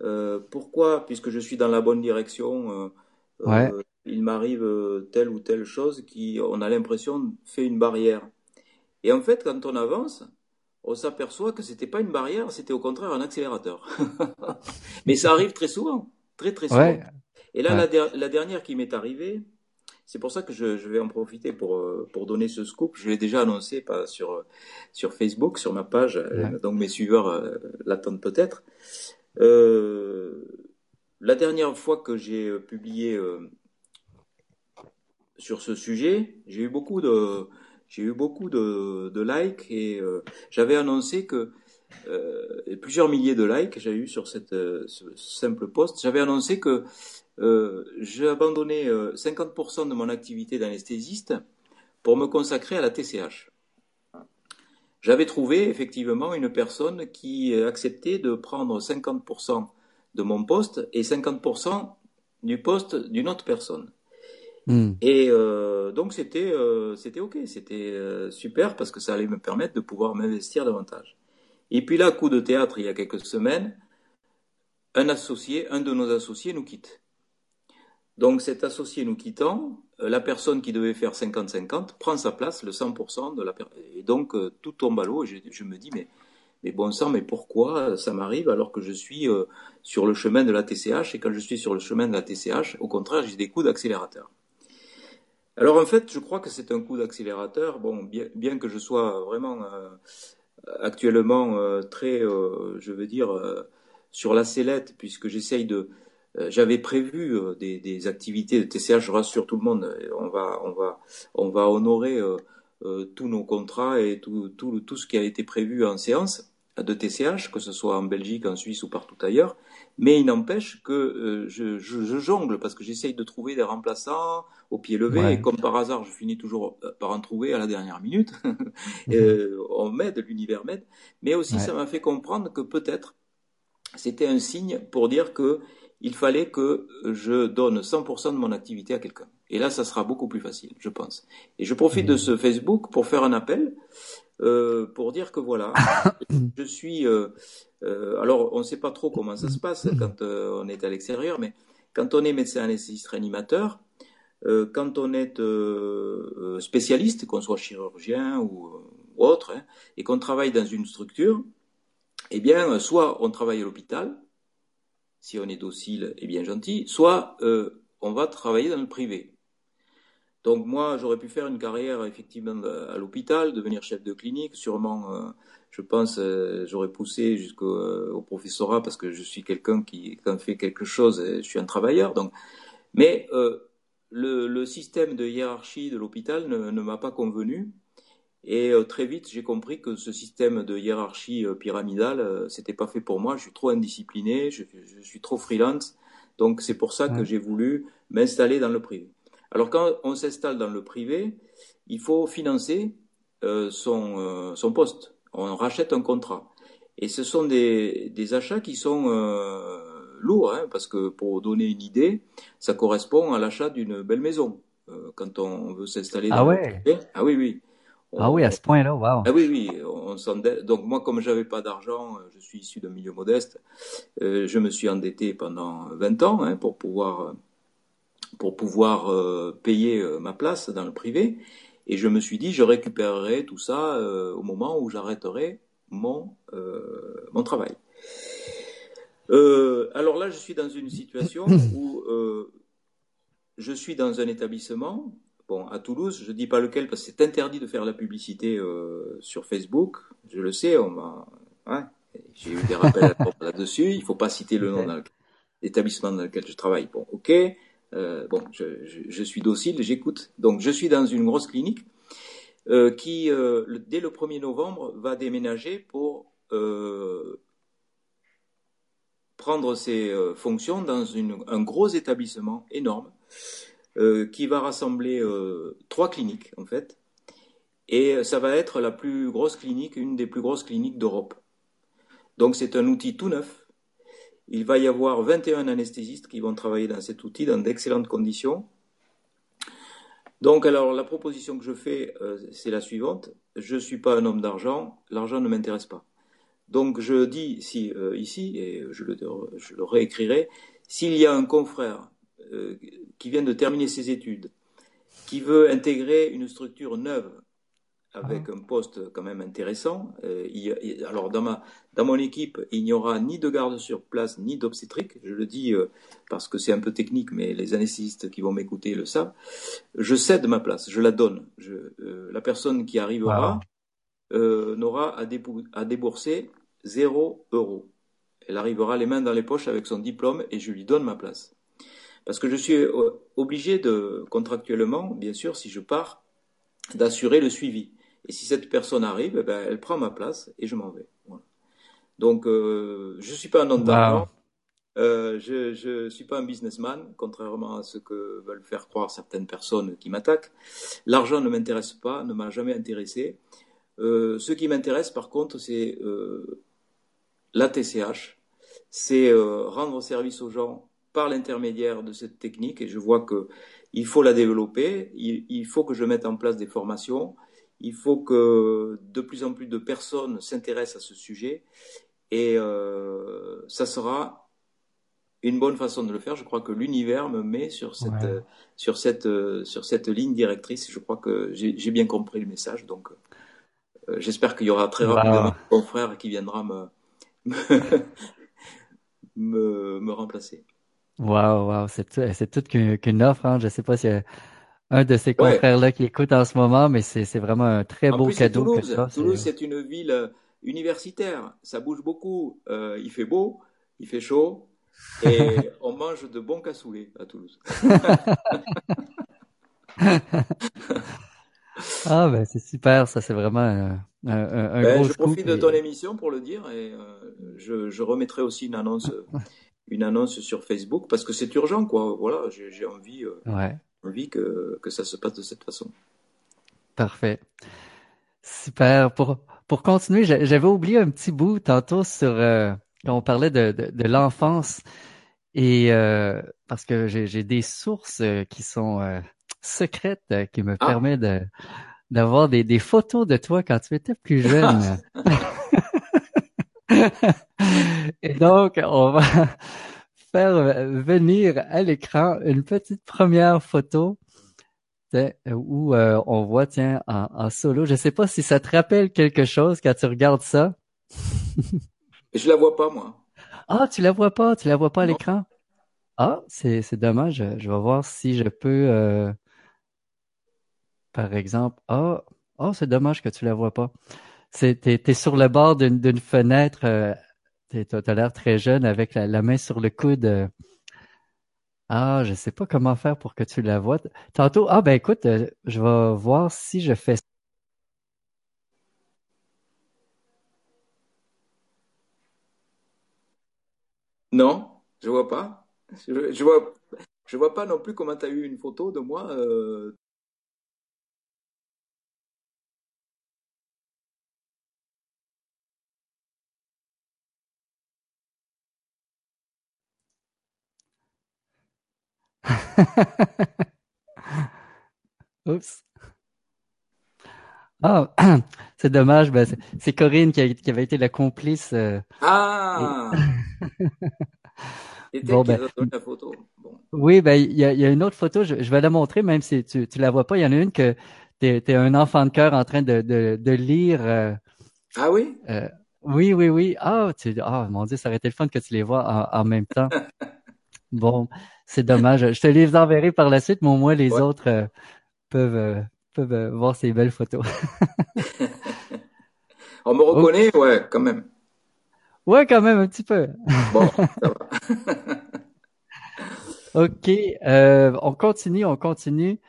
Euh, Pourquoi, puisque je suis dans la bonne direction, euh, il m'arrive telle ou telle chose qui, on a l'impression, fait une barrière. Et en fait, quand on avance, on s'aperçoit que c'était pas une barrière, c'était au contraire un accélérateur. [LAUGHS] Mais ça arrive très souvent, très très souvent. Et là, la, la, dernière qui m'est arrivée, c'est pour ça que je, vais en profiter pour, euh, pour donner ce scoop. Je l'ai déjà annoncé pas sur, sur Facebook, sur ma page, euh, donc mes suiveurs euh, l'attendent peut-être. La dernière fois que j'ai publié sur ce sujet, j'ai eu beaucoup de, j'ai eu beaucoup de, likes et j'avais annoncé que plusieurs milliers de likes j'ai eu sur cette ce simple post. J'avais annoncé que euh, j'ai abandonné 50% euh, de mon activité d'anesthésiste pour me consacrer à la TCH. J'avais trouvé effectivement une personne qui acceptait de prendre 50% de mon poste et 50% du poste d'une autre personne. Hmm. Et euh, donc c'était c'était ok, c'était super parce que ça allait me permettre de pouvoir m'investir davantage. Et puis là, coup de théâtre, il y a quelques semaines, un associé, un de nos associés nous quitte. Donc cet associé nous quittant, euh, la personne qui devait faire 50-50 prend sa place, le 100% de la. Et donc euh, tout tombe à l'eau et je, me dis mais, bon sang, mais pourquoi ça m'arrive alors que je suis euh, sur le chemin de la TCH et quand je suis sur le chemin de la TCH, au contraire, j'ai des coups d'accélérateur. Alors en fait, je crois que c'est un coup d'accélérateur. Bon, bien, que je sois vraiment actuellement très, je veux dire, sur la sellette, puisque j'essaye de, j'avais prévu euh, des, des, activités de TCH, je rassure tout le monde, on va, on va, on va honorer euh, tous nos contrats et tout, tout, tout, ce qui a été prévu en séance de TCH, que ce soit en Belgique, en Suisse ou partout ailleurs. Mais il n'empêche que je, je, je, jongle parce que j'essaye de trouver des remplaçants au pied levé et comme par hasard, je finis toujours par en trouver à la dernière minute. [LAUGHS] on m'aide, l'univers m'aide. Mais aussi, ça m'a fait comprendre que peut-être c'était un signe pour dire que il fallait que je donne 100% de mon activité à quelqu'un. Et là, ça sera beaucoup plus facile, je pense. Et je profite de ce Facebook pour faire un appel, euh, pour dire que voilà, [COUGHS] je suis. Euh, euh, alors, on ne sait pas trop comment ça se passe quand euh, on est à l'extérieur, mais quand on est médecin anesthésiste réanimateur, euh, quand on est euh, spécialiste, qu'on soit chirurgien ou, autre, hein, et qu'on travaille dans une structure, eh bien, soit on travaille à l'hôpital, si on est docile et bien gentil, soit euh, on va travailler dans le privé. Donc moi, j'aurais pu faire une carrière effectivement à l'hôpital, devenir chef de clinique, sûrement, euh, je pense, euh, j'aurais poussé jusqu'au professorat parce que je suis quelqu'un qui, quand fait quelque chose, je suis un travailleur. Donc, mais le, système de hiérarchie de l'hôpital ne m'a pas convenu. Et euh, très vite, j'ai compris que ce système de hiérarchie euh, pyramidale, euh, c'était pas fait pour moi. Je suis trop indiscipliné, je, suis trop freelance. Donc c'est pour ça que j'ai voulu m'installer dans le privé. Alors quand on s'installe dans le privé, il faut financer son, son poste. On rachète un contrat. Et ce sont des, des achats qui sont lourds, hein, parce que pour donner une idée, ça correspond à l'achat d'une belle maison. quand on veut s'installer ah dans le privé. Ah oui, oui ah oui, à ce point-là, wow. Ah oui, oui. On Donc moi, comme j'avais pas d'argent, euh, je suis issu d'un milieu modeste. Euh, je me suis endetté pendant 20 ans hein, pour pouvoir pour pouvoir euh, payer ma place dans le privé. Et je me suis dit, je récupérerai tout ça au moment où j'arrêterai mon mon travail. alors là, je suis dans une situation où je suis dans un établissement Bon, à Toulouse, je dis pas lequel parce que c'est interdit de faire la publicité euh, sur Facebook. Je le sais, on m'a, hein, j'ai eu des [LAUGHS] rappels là-dessus. Il faut pas citer le nom de l'établissement dans lequel je travaille. Bon, ok. Euh, bon, je, je, je, suis docile, j'écoute. Donc, je suis dans une grosse clinique qui, dès le 1er novembre, va déménager pour prendre ses fonctions dans un gros établissement énorme qui va rassembler trois cliniques, en fait. Et ça va être la plus grosse clinique, une des plus grosses cliniques d'Europe. Donc c'est un outil tout neuf. Il va y avoir 21 anesthésistes qui vont travailler dans cet outil dans d'excellentes conditions. Donc alors la proposition que je fais, euh, c'est la suivante. Je ne suis pas un homme d'argent, l'argent ne m'intéresse pas. Donc je dis si, euh, ici, et je le, je le réécrirai, s'il y a un confrère euh, qui vient de terminer ses études, qui veut intégrer une structure neuve avec un poste quand même intéressant. Euh, alors dans ma dans mon équipe, il n'y aura ni de garde sur place ni d'obstétrique. Je le dis euh, parce que c'est un peu technique, mais les anesthésistes qui vont m'écouter le savent. Je cède ma place, je la donne. Je, euh, la personne qui arrivera n'aura à, à, débourser zéro euro. Elle arrivera les mains dans les poches avec son diplôme et je lui donne ma place. Parce que je suis obligé de contractuellement, bien sûr, si je pars, d'assurer le suivi. Et si cette personne arrive, eh ben, elle prend ma place et je m'en vais. Donc, euh, je ne suis pas un homme d'argent. Euh, je ne suis pas un businessman, contrairement à ce que veulent faire croire certaines personnes qui m'attaquent. L'argent ne m'intéresse pas, ne m'a jamais intéressé. Euh, ce qui m'intéresse, par contre, c'est la TCH, c'est rendre service aux gens par l'intermédiaire de cette technique. Et je vois qu'il faut la développer. Il, il, faut que je mette en place des formations. Il faut que de plus en plus de personnes s'intéressent à ce sujet et euh, ça sera une bonne façon de le faire. Je crois que l'univers me met sur cette, sur, cette, sur cette ligne directrice. Je crois que j'ai bien compris le message. Donc, euh, j'espère qu'il y aura très rapidement un confrère qui viendra me, me, [LAUGHS] me, remplacer. Waouh, wow, c'est toute qu'une offre. Hein. Je ne sais pas si un de ces confrères-là qui écoute en ce moment, mais c'est vraiment un très beau cadeau. Toulouse, que Toulouse, c'est une ville euh, universitaire. Ça bouge beaucoup. Euh, il fait beau, il fait chaud, et [LAUGHS] on mange de bons cassoulets à Toulouse. [LAUGHS] ah ben c'est super, ça c'est vraiment un, un, ben, Je profite de ton émission pour le dire et euh, je, je, remettrai aussi une annonce, [LAUGHS] une annonce sur Facebook parce que c'est urgent quoi. Voilà, j'ai envie. ouais envie que, que ça se passe de cette façon. Parfait. Super. Pour, pour continuer, j'avais oublié un petit bout tantôt sur euh, quand on parlait de, de, de l'enfance et euh, parce que j'ai des sources euh, qui sont euh, secrètes euh, qui me ah. permettent de d'avoir des, des photos de toi quand tu étais plus jeune. [LAUGHS] [LAUGHS] et donc, on va [LAUGHS] faire venir à l'écran une petite première photo où euh, on voit, tiens, en, solo. Je sais pas si ça te rappelle quelque chose quand tu regardes ça. Je la vois pas, moi. Ah, tu la vois pas, tu la vois pas à l'écran? Ah, c'est c'est dommage. Je vais voir si je peux, euh, par exemple. Ah, oh, c'est dommage que tu la vois pas. T'es, es sur le bord d'une fenêtre euh, tu as l'air très jeune avec la, main sur le coude. Euh. Ah, je sais pas comment faire pour que tu la vois. Tantôt, ah ben écoute, euh, je vais voir si je fais Non, je vois pas. Je, je vois, vois pas non plus comment tu as eu une photo de moi [LAUGHS] Oups. Ah, [CLEARS THROAT] c'est dommage. Ben, c'est Corinne qui, avait été la complice. Euh, ah. [LAUGHS] bon, ben, la photo. Oui, ben il y a, une autre photo. Je, vais la montrer, même si tu tu la vois pas. Il y en a une que tu es, un enfant de cœur en train de de, lire. Euh, ah oui? Euh, oui, oui, oui. Ah, tu, ah, mon Dieu, ça aurait été le fun que tu les vois en, en même temps. [LAUGHS] bon, c'est dommage. Je te les enverrai par la suite, mais au moins les autres euh, peuvent, euh, peuvent euh, voir ces belles photos. [LAUGHS] On me reconnaît, ouais, quand même. Ouais, quand même, un petit peu. Bon, ça [LAUGHS] va. ok, on continue, on continue.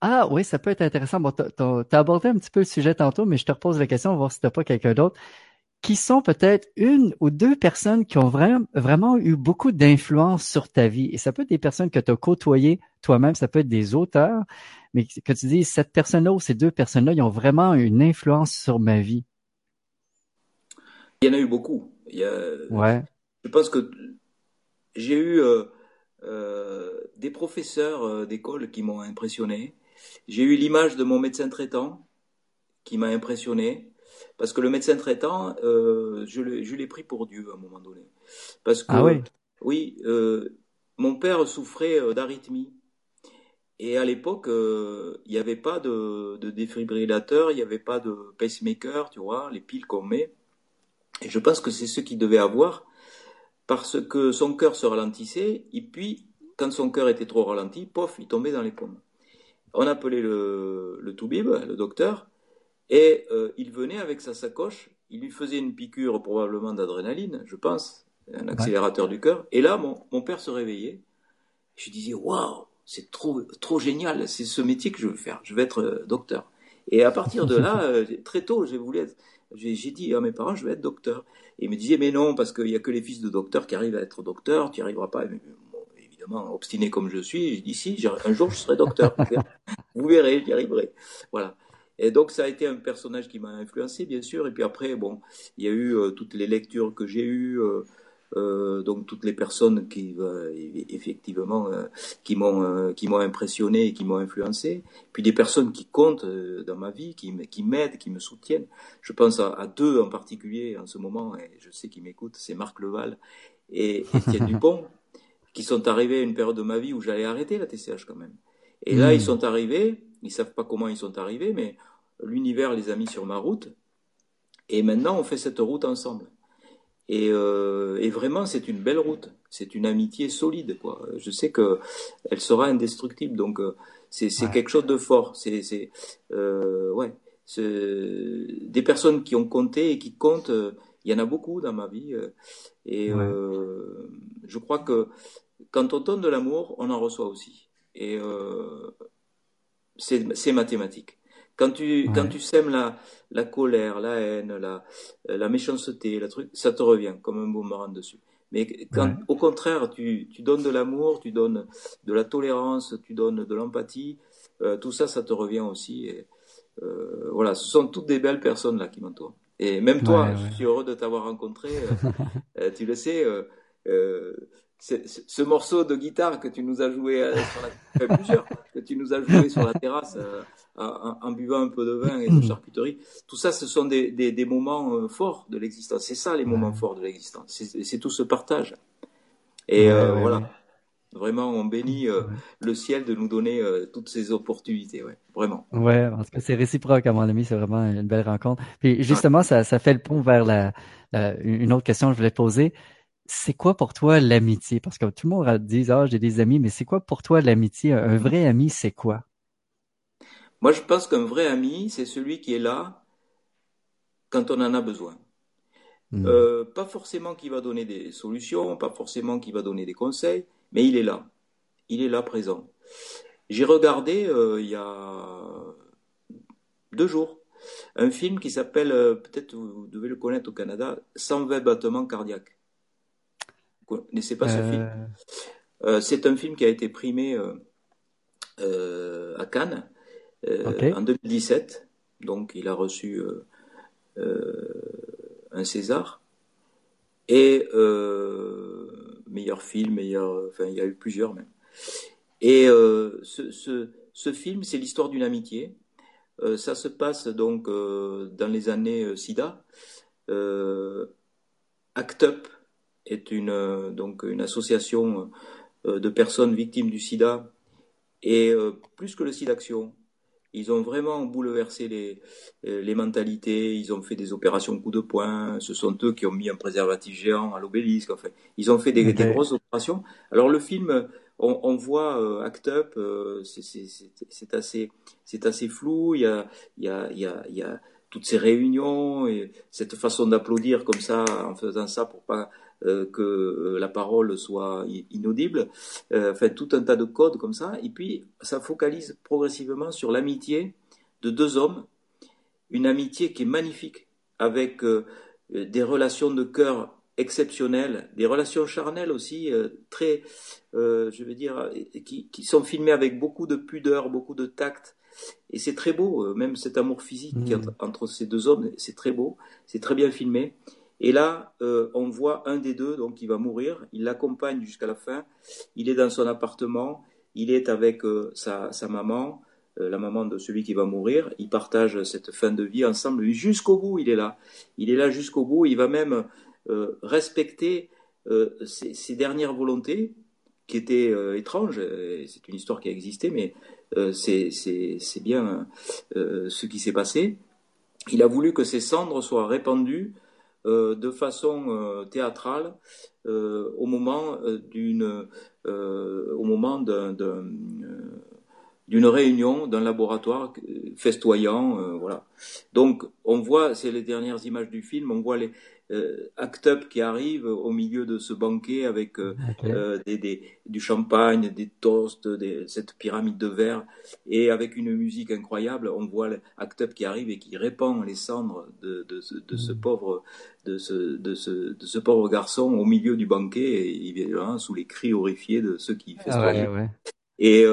Ah oui, ça peut être intéressant. Bon, tu as abordé un petit peu le sujet tantôt, mais je te repose la question, voir si tu pas quelqu'un d'autre. Qui sont peut-être une ou deux personnes qui ont vraiment, vraiment eu beaucoup d'influence sur ta vie? Et ça peut être des personnes que tu as côtoyées toi-même, ça peut être des auteurs, mais que tu dis, cette personne-là ou ces deux personnes-là, ils ont vraiment une influence sur ma vie. Il y en a eu beaucoup. ouais. Je pense que j'ai eu euh, euh, des professeurs euh, d'école qui m'ont impressionné. J'ai eu l'image de mon médecin traitant qui m'a impressionné. Parce que le médecin traitant, je l'ai pris pour Dieu à un moment donné. Parce que, ah oui, oui mon père souffrait d'arythmie. Et à l'époque, il n'y avait pas de, de défibrillateur, il n'y avait pas de pacemaker, tu vois, les piles qu'on met. Et je pense que c'est ce qu'il devait avoir parce que son cœur se ralentissait, et puis, quand son cœur était trop ralenti, pof, il tombait dans les pommes. On appelait le, le toubib, le docteur, et euh, il venait avec sa sacoche, il lui faisait une piqûre probablement d'adrénaline, je pense, un accélérateur du cœur, et là, mon, mon père se réveillait. Je disais, waouh, c'est trop, trop génial, c'est ce métier que je veux faire, je veux être euh, docteur. Et à partir de là, [LAUGHS] euh, très tôt, j'ai voulu être, j'ai dit à mes parents, je vais être docteur. Et ils me disaient, mais non, parce qu'il n'y a que les fils de docteurs qui arrivent à être docteurs, tu n'y arriveras pas. évidemment, obstiné comme je suis, j'ai dit, si, un jour je serai docteur. [LAUGHS] Vous verrez, j'y arriverai. Voilà. Et donc ça a été un personnage qui m'a influencé, bien sûr. Et puis après, bon, il y a eu euh, toutes les lectures que j'ai eues, euh, euh, donc toutes les personnes qui euh, effectivement qui m'ont qui m'ont impressionné et qui m'ont influencé puis des personnes qui comptent dans ma vie qui qui m'aident qui me soutiennent je pense à, deux en particulier en ce moment et je sais qu'ils m'écoutent c'est Marc Leval et Étienne [LAUGHS] Dupont qui sont arrivés à une période de ma vie où j'allais arrêter la TCH quand même et là ils mmh. sont arrivés ils savent pas comment ils sont arrivés mais l'univers les a mis sur ma route et maintenant on fait cette route ensemble et, euh, et vraiment, c'est une belle route. C'est une amitié solide. Quoi. Je sais que elle sera indestructible. Donc, euh, c'est quelque chose de fort. C'est euh, ouais, des personnes qui ont compté et qui comptent. Euh, il y en a beaucoup dans ma vie. Et euh, je crois que quand on donne de l'amour, on en reçoit aussi. Et c'est mathématique. Quand tu, quand tu sèmes la, la colère, la haine, la, la méchanceté, la truc, ça te revient comme un boomerang dessus. Mais quand, au contraire, tu, tu donnes de l'amour, tu donnes de la tolérance, tu donnes de l'empathie, euh, tout ça, ça te revient aussi. Et, euh, voilà, ce sont toutes des belles personnes là qui m'entourent. Et même toi, je suis heureux de t'avoir rencontré. Euh, [LAUGHS] tu le sais, ce morceau de guitare que tu nous as joué sur la, plusieurs, que tu nous as joué sur la terrasse en, buvant un peu de vin et de charcuterie. Tout ça, ce sont des, des, des moments euh, forts de l'existence. C'est ça les moments forts de l'existence. C'est tout ce partage. Et euh, voilà. Vraiment, on bénit euh, le ciel de nous donner toutes ces opportunités, ouais, vraiment. Ouais, en tout cas, c'est réciproque à mon ami, c'est vraiment une belle rencontre. Puis justement, ça, ça fait le pont vers la, une autre question que je voulais poser. C'est quoi pour toi l'amitié? Parce que tout le monde dit, ah, j'ai des amis, mais c'est quoi pour toi l'amitié? Un vrai ami, c'est quoi? Moi, je pense qu'un vrai ami, c'est celui qui est là quand on en a besoin. Hmm. Euh, pas forcément qui va donner des solutions, pas forcément qui va donner des conseils, mais il est là. Il est là présent. J'ai regardé euh, il y a deux jours un film qui s'appelle, euh, peut-être vous devez le connaître au Canada, 120 battements cardiaques. Vous connaissez pas ce film C'est un film qui a été primé à Cannes euh, en 2017. Donc, il a reçu euh, euh, un César. Et meilleur film, meilleur, enfin, il y a eu plusieurs même. Et ce, ce, ce, film, c'est l'histoire d'une amitié. ça se passe donc dans les années SIDA. ACT UP est une, donc une association de personnes victimes du sida et plus que le SIDA Action, ils ont vraiment bouleversé les, euh, les mentalités, ils ont fait des opérations coup de poing, ce sont eux qui ont mis un préservatif géant à l'obélisque, enfin, ils ont fait des, des, grosses opérations. Alors le film, on, on voit euh, Act Up, euh, c'est assez, assez flou, il y a, il y a, il y a, il y a toutes ces réunions et cette façon d'applaudir comme ça en faisant ça pour pas que la parole soit inaudible, enfin tout un tas de codes comme ça, et puis ça focalise progressivement sur l'amitié de deux hommes, une amitié qui est magnifique, avec des relations de cœur exceptionnelles, des relations charnelles aussi très, je veux dire, qui, qui, sont filmées avec beaucoup de pudeur, beaucoup de tact, et c'est très beau, euh, même cet amour physique mmh. entre ces deux hommes, c'est très beau, c'est très bien filmé. Et là, euh, on voit un des deux, donc qui va mourir, il l'accompagne jusqu'à la fin, il est dans son appartement, il est avec euh, sa, maman, la maman de celui qui va mourir, ils partagent cette fin de vie ensemble, jusqu'au bout, il est là. Il est là jusqu'au bout, il va même respecter ses, dernières volontés, qui étaient étranges, c'est une histoire qui a existé, mais euh, c'est bien euh, ce qui s'est passé. Il a voulu que ces cendres soient répandues euh, de façon théâtrale au moment d'une au moment d'une réunion d'un laboratoire festoyant voilà. Donc on voit c'est les dernières images du film on voit les euh, Act Up qui arrive au milieu de ce banquet avec euh, euh, du champagne, des toasts, cette pyramide de verre. Et avec une musique incroyable. On voit Act Up qui arrive et qui répand les cendres de, ce pauvre de ce, pauvre garçon au milieu du banquet et il vient sous les cris horrifiés de ceux qui ah festoient. Et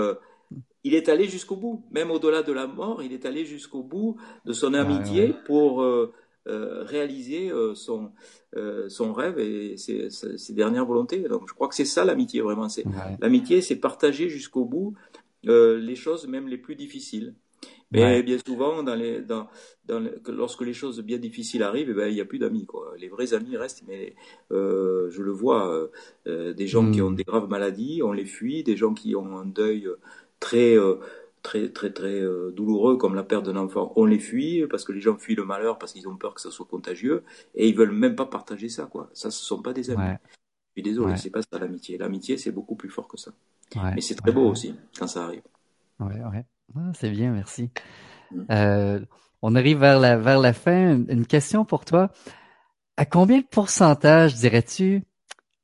il est allé jusqu'au bout, même au-delà de la mort, il est allé jusqu'au bout de son ah amitié pour euh, réaliser euh, son, euh, son rêve et ses, ses, dernières volontés. Donc je crois que c'est ça l'amitié vraiment. C'est l'amitié, c'est partager jusqu'au bout les choses même les plus difficiles. Mais bien souvent, dans les, dans, dans lorsque les choses bien difficiles arrivent, eh ben, il n'y a plus d'amis. Quoi. Les vrais amis restent, mais euh, je le vois, euh, des gens qui hmm. ont des graves maladies, on les fuit, des gens qui ont un deuil très, très très très euh, douloureux comme la perte d'un enfant, on les fuit parce que les gens fuient le malheur parce qu'ils ont peur que ça soit contagieux et ils veulent même pas partager ça quoi. Ça ce sont pas des amis. Je suis désolé, c'est pas ça l'amitié. L'amitié c'est beaucoup plus fort que ça. Mais c'est très beau aussi quand ça arrive. Ouais ouais. Ah, c'est bien, merci. Mm. Euh, on arrive vers la vers la fin. Une question pour toi. À combien de pourcentage dirais-tu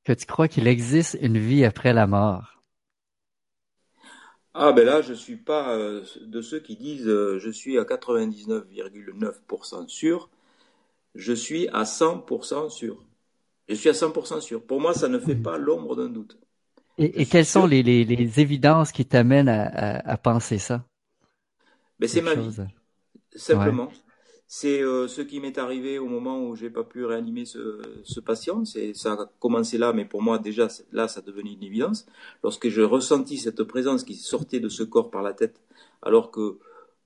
que tu crois qu'il existe une vie après la mort? Ah ben là, je suis pas euh, de ceux qui disent euh, je suis à 99,9% sûr. Je suis à 100% sûr. Je suis à 100% sûr. Pour moi, ça ne fait pas l'ombre d'un doute. Et, quelles sont les, évidences qui t'amènent à, penser ça? Ben, C'est ma vie. Simplement. C'est euh, ce qui m'est arrivé au moment où j'ai pas pu réanimer ce, patient. C'est ça a commencé là, mais pour moi déjà là ça devenait une évidence. Lorsque j'ai ressenti cette présence qui sortait de ce corps par la tête, alors que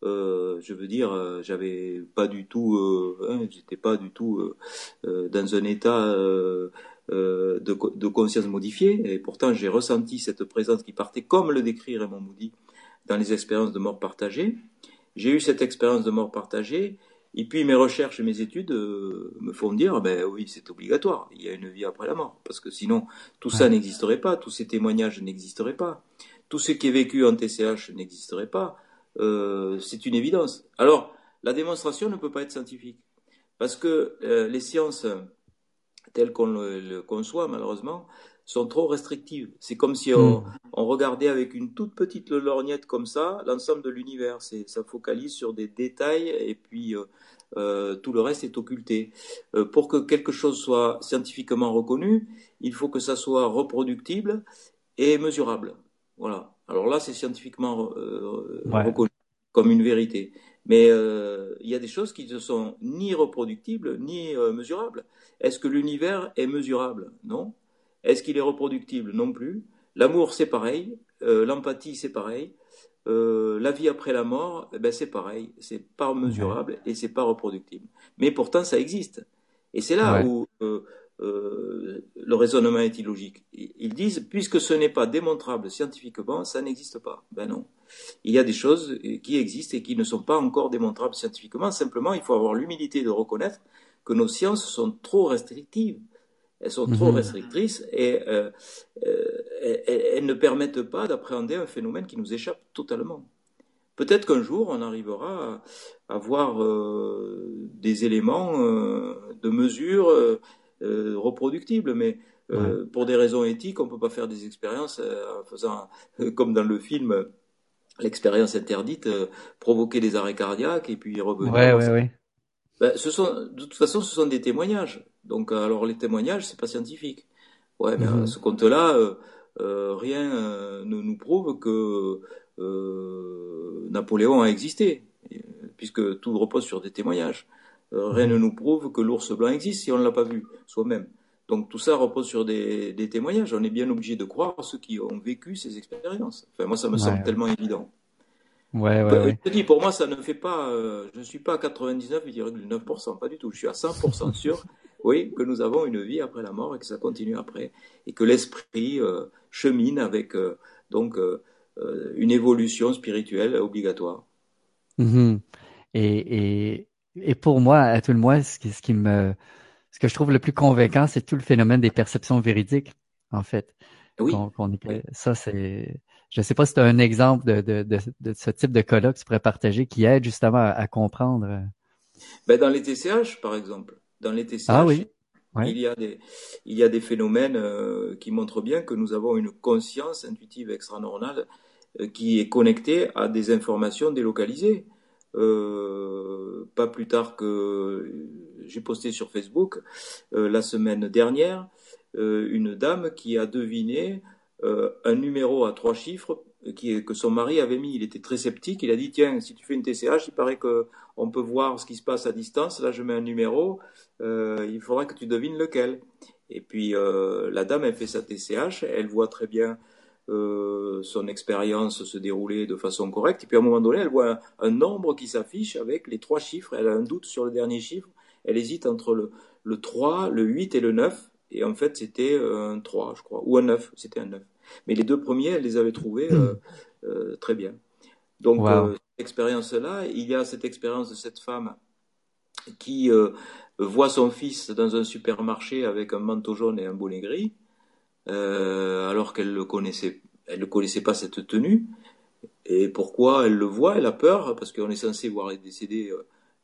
euh, je veux dire, euh, j'avais pas du tout, euh, hein, j'étais pas du tout euh, dans un état de, conscience modifié, et pourtant j'ai ressenti cette présence qui partait, comme le décrit Raymond Moody dans les expériences de mort partagée. J'ai eu cette expérience de mort partagée, et puis mes recherches et mes études euh, me font dire, ben oui, c'est obligatoire, il y a une vie après la mort, parce que sinon tout ça n'existerait pas, tous ces témoignages n'existeraient pas, tout ce qui est vécu en TCH n'existerait pas, euh, c'est une évidence. Alors, la démonstration ne peut pas être scientifique, parce que euh, les sciences telles qu'on le, conçoit, malheureusement, sont trop restrictives. C'est comme si on, hmm. on, regardait avec une toute petite lorgnette comme ça l'ensemble de l'univers. Ça focalise sur des détails et puis euh, euh, tout le reste est occulté. Euh, pour que quelque chose soit scientifiquement reconnu, il faut que ça soit reproductible et mesurable. Voilà. Alors là, c'est scientifiquement reconnu comme une vérité. Mais il y a des choses qui ne sont ni reproductibles ni mesurables. Est-ce que l'univers est mesurable? Non. Est-ce qu'il est reproductible? Non plus. L'amour, c'est pareil. Euh, l'empathie, c'est pareil. Euh, la vie après la mort, eh ben c'est pareil. C'est pas mesurable et c'est pas reproductible. Mais pourtant, ça existe. Et c'est là où euh, le raisonnement est illogique. Ils disent, puisque ce n'est pas démontrable scientifiquement, ça n'existe pas. Ben non. Il y a des choses qui existent et qui ne sont pas encore démontrables scientifiquement. Simplement, il faut avoir l'humilité de reconnaître que nos sciences sont trop restrictives. Elles sont trop mhm. restrictrices et euh, euh, elles, ne permettent pas d'appréhender un phénomène qui nous échappe totalement. Peut-être qu'un jour, on arrivera à avoir euh, des éléments de mesure reproductible, mais pour des raisons éthiques, on peut pas faire des expériences en faisant comme dans le film l'expérience interdite, provoquer des arrêts cardiaques et puis revenir. Ouais, ouais, ouais. Ben, ce sont, de toute façon, ce sont des témoignages. Donc, alors les témoignages, c'est pas scientifique. Ouais, mais à mhm. ce compte-là, euh, euh, rien euh, ne nous prouve que Napoléon a existé, puisque tout repose sur des témoignages. rien ne nous prouve que l'ours blanc existe si on ne l'a pas vu soi-même. Donc tout ça repose sur des, des, témoignages. On est bien obligé de croire ceux qui ont vécu ces expériences. Enfin, moi, ça me semble tellement évident. Ouais, ouais, ouais. Je te dis, pour moi, ça ne fait pas. je ne suis pas à 99,9%, pas du tout. Je suis à 100% sûr oui, que nous avons une vie après la mort et que ça continue après, et que l'esprit euh, chemine avec euh, donc euh, une évolution spirituelle obligatoire. Mm-hmm. Et, et, pour moi, à tout le moins, ce qui, ce qui me, ce que je trouve le plus convaincant, c'est tout le phénomène des perceptions véridiques, en fait. Oui. Ça, c'est. Je ne sais pas si tu as un exemple de, de, de, ce type de colloque que tu pourrais partager qui aide justement à, comprendre. Ben, dans les TCH, par exemple dans les TCH, ah oui. il, y a des, il y a des phénomènes euh, qui montrent bien que nous avons une conscience intuitive extra-normale euh, qui est connectée à des informations délocalisées. Euh, pas plus tard que j'ai posté sur Facebook la semaine dernière une dame qui a deviné un numéro à trois chiffres qui, que son mari avait mis. Il était très sceptique. Il a dit tiens, si tu fais une TCH, il paraît que on peut voir ce qui se passe à distance. Là, je mets un numéro. Euh, il faudra que tu devines lequel. Et puis euh, la dame, elle fait sa TCH. Elle voit très bien euh, son expérience se dérouler de façon correcte. Et puis à un moment donné, elle voit un, nombre qui s'affiche avec les trois chiffres. Elle a un doute sur le dernier chiffre. Elle hésite entre le, le 3, le 8 et le 9. Et en fait, c'était un 3, je crois, ou un 9. C'était un 9. Mais les deux premiers, elle les avait trouvés euh, euh, très bien. Donc, euh, expérience-là, il y a cette expérience de cette femme qui voit son fils dans un supermarché avec un manteau jaune et un bonnet gris, alors qu'elle ne connaissait, pas cette tenue. Et pourquoi elle le voit? Elle a peur, parce qu'on est censé voir les décédés.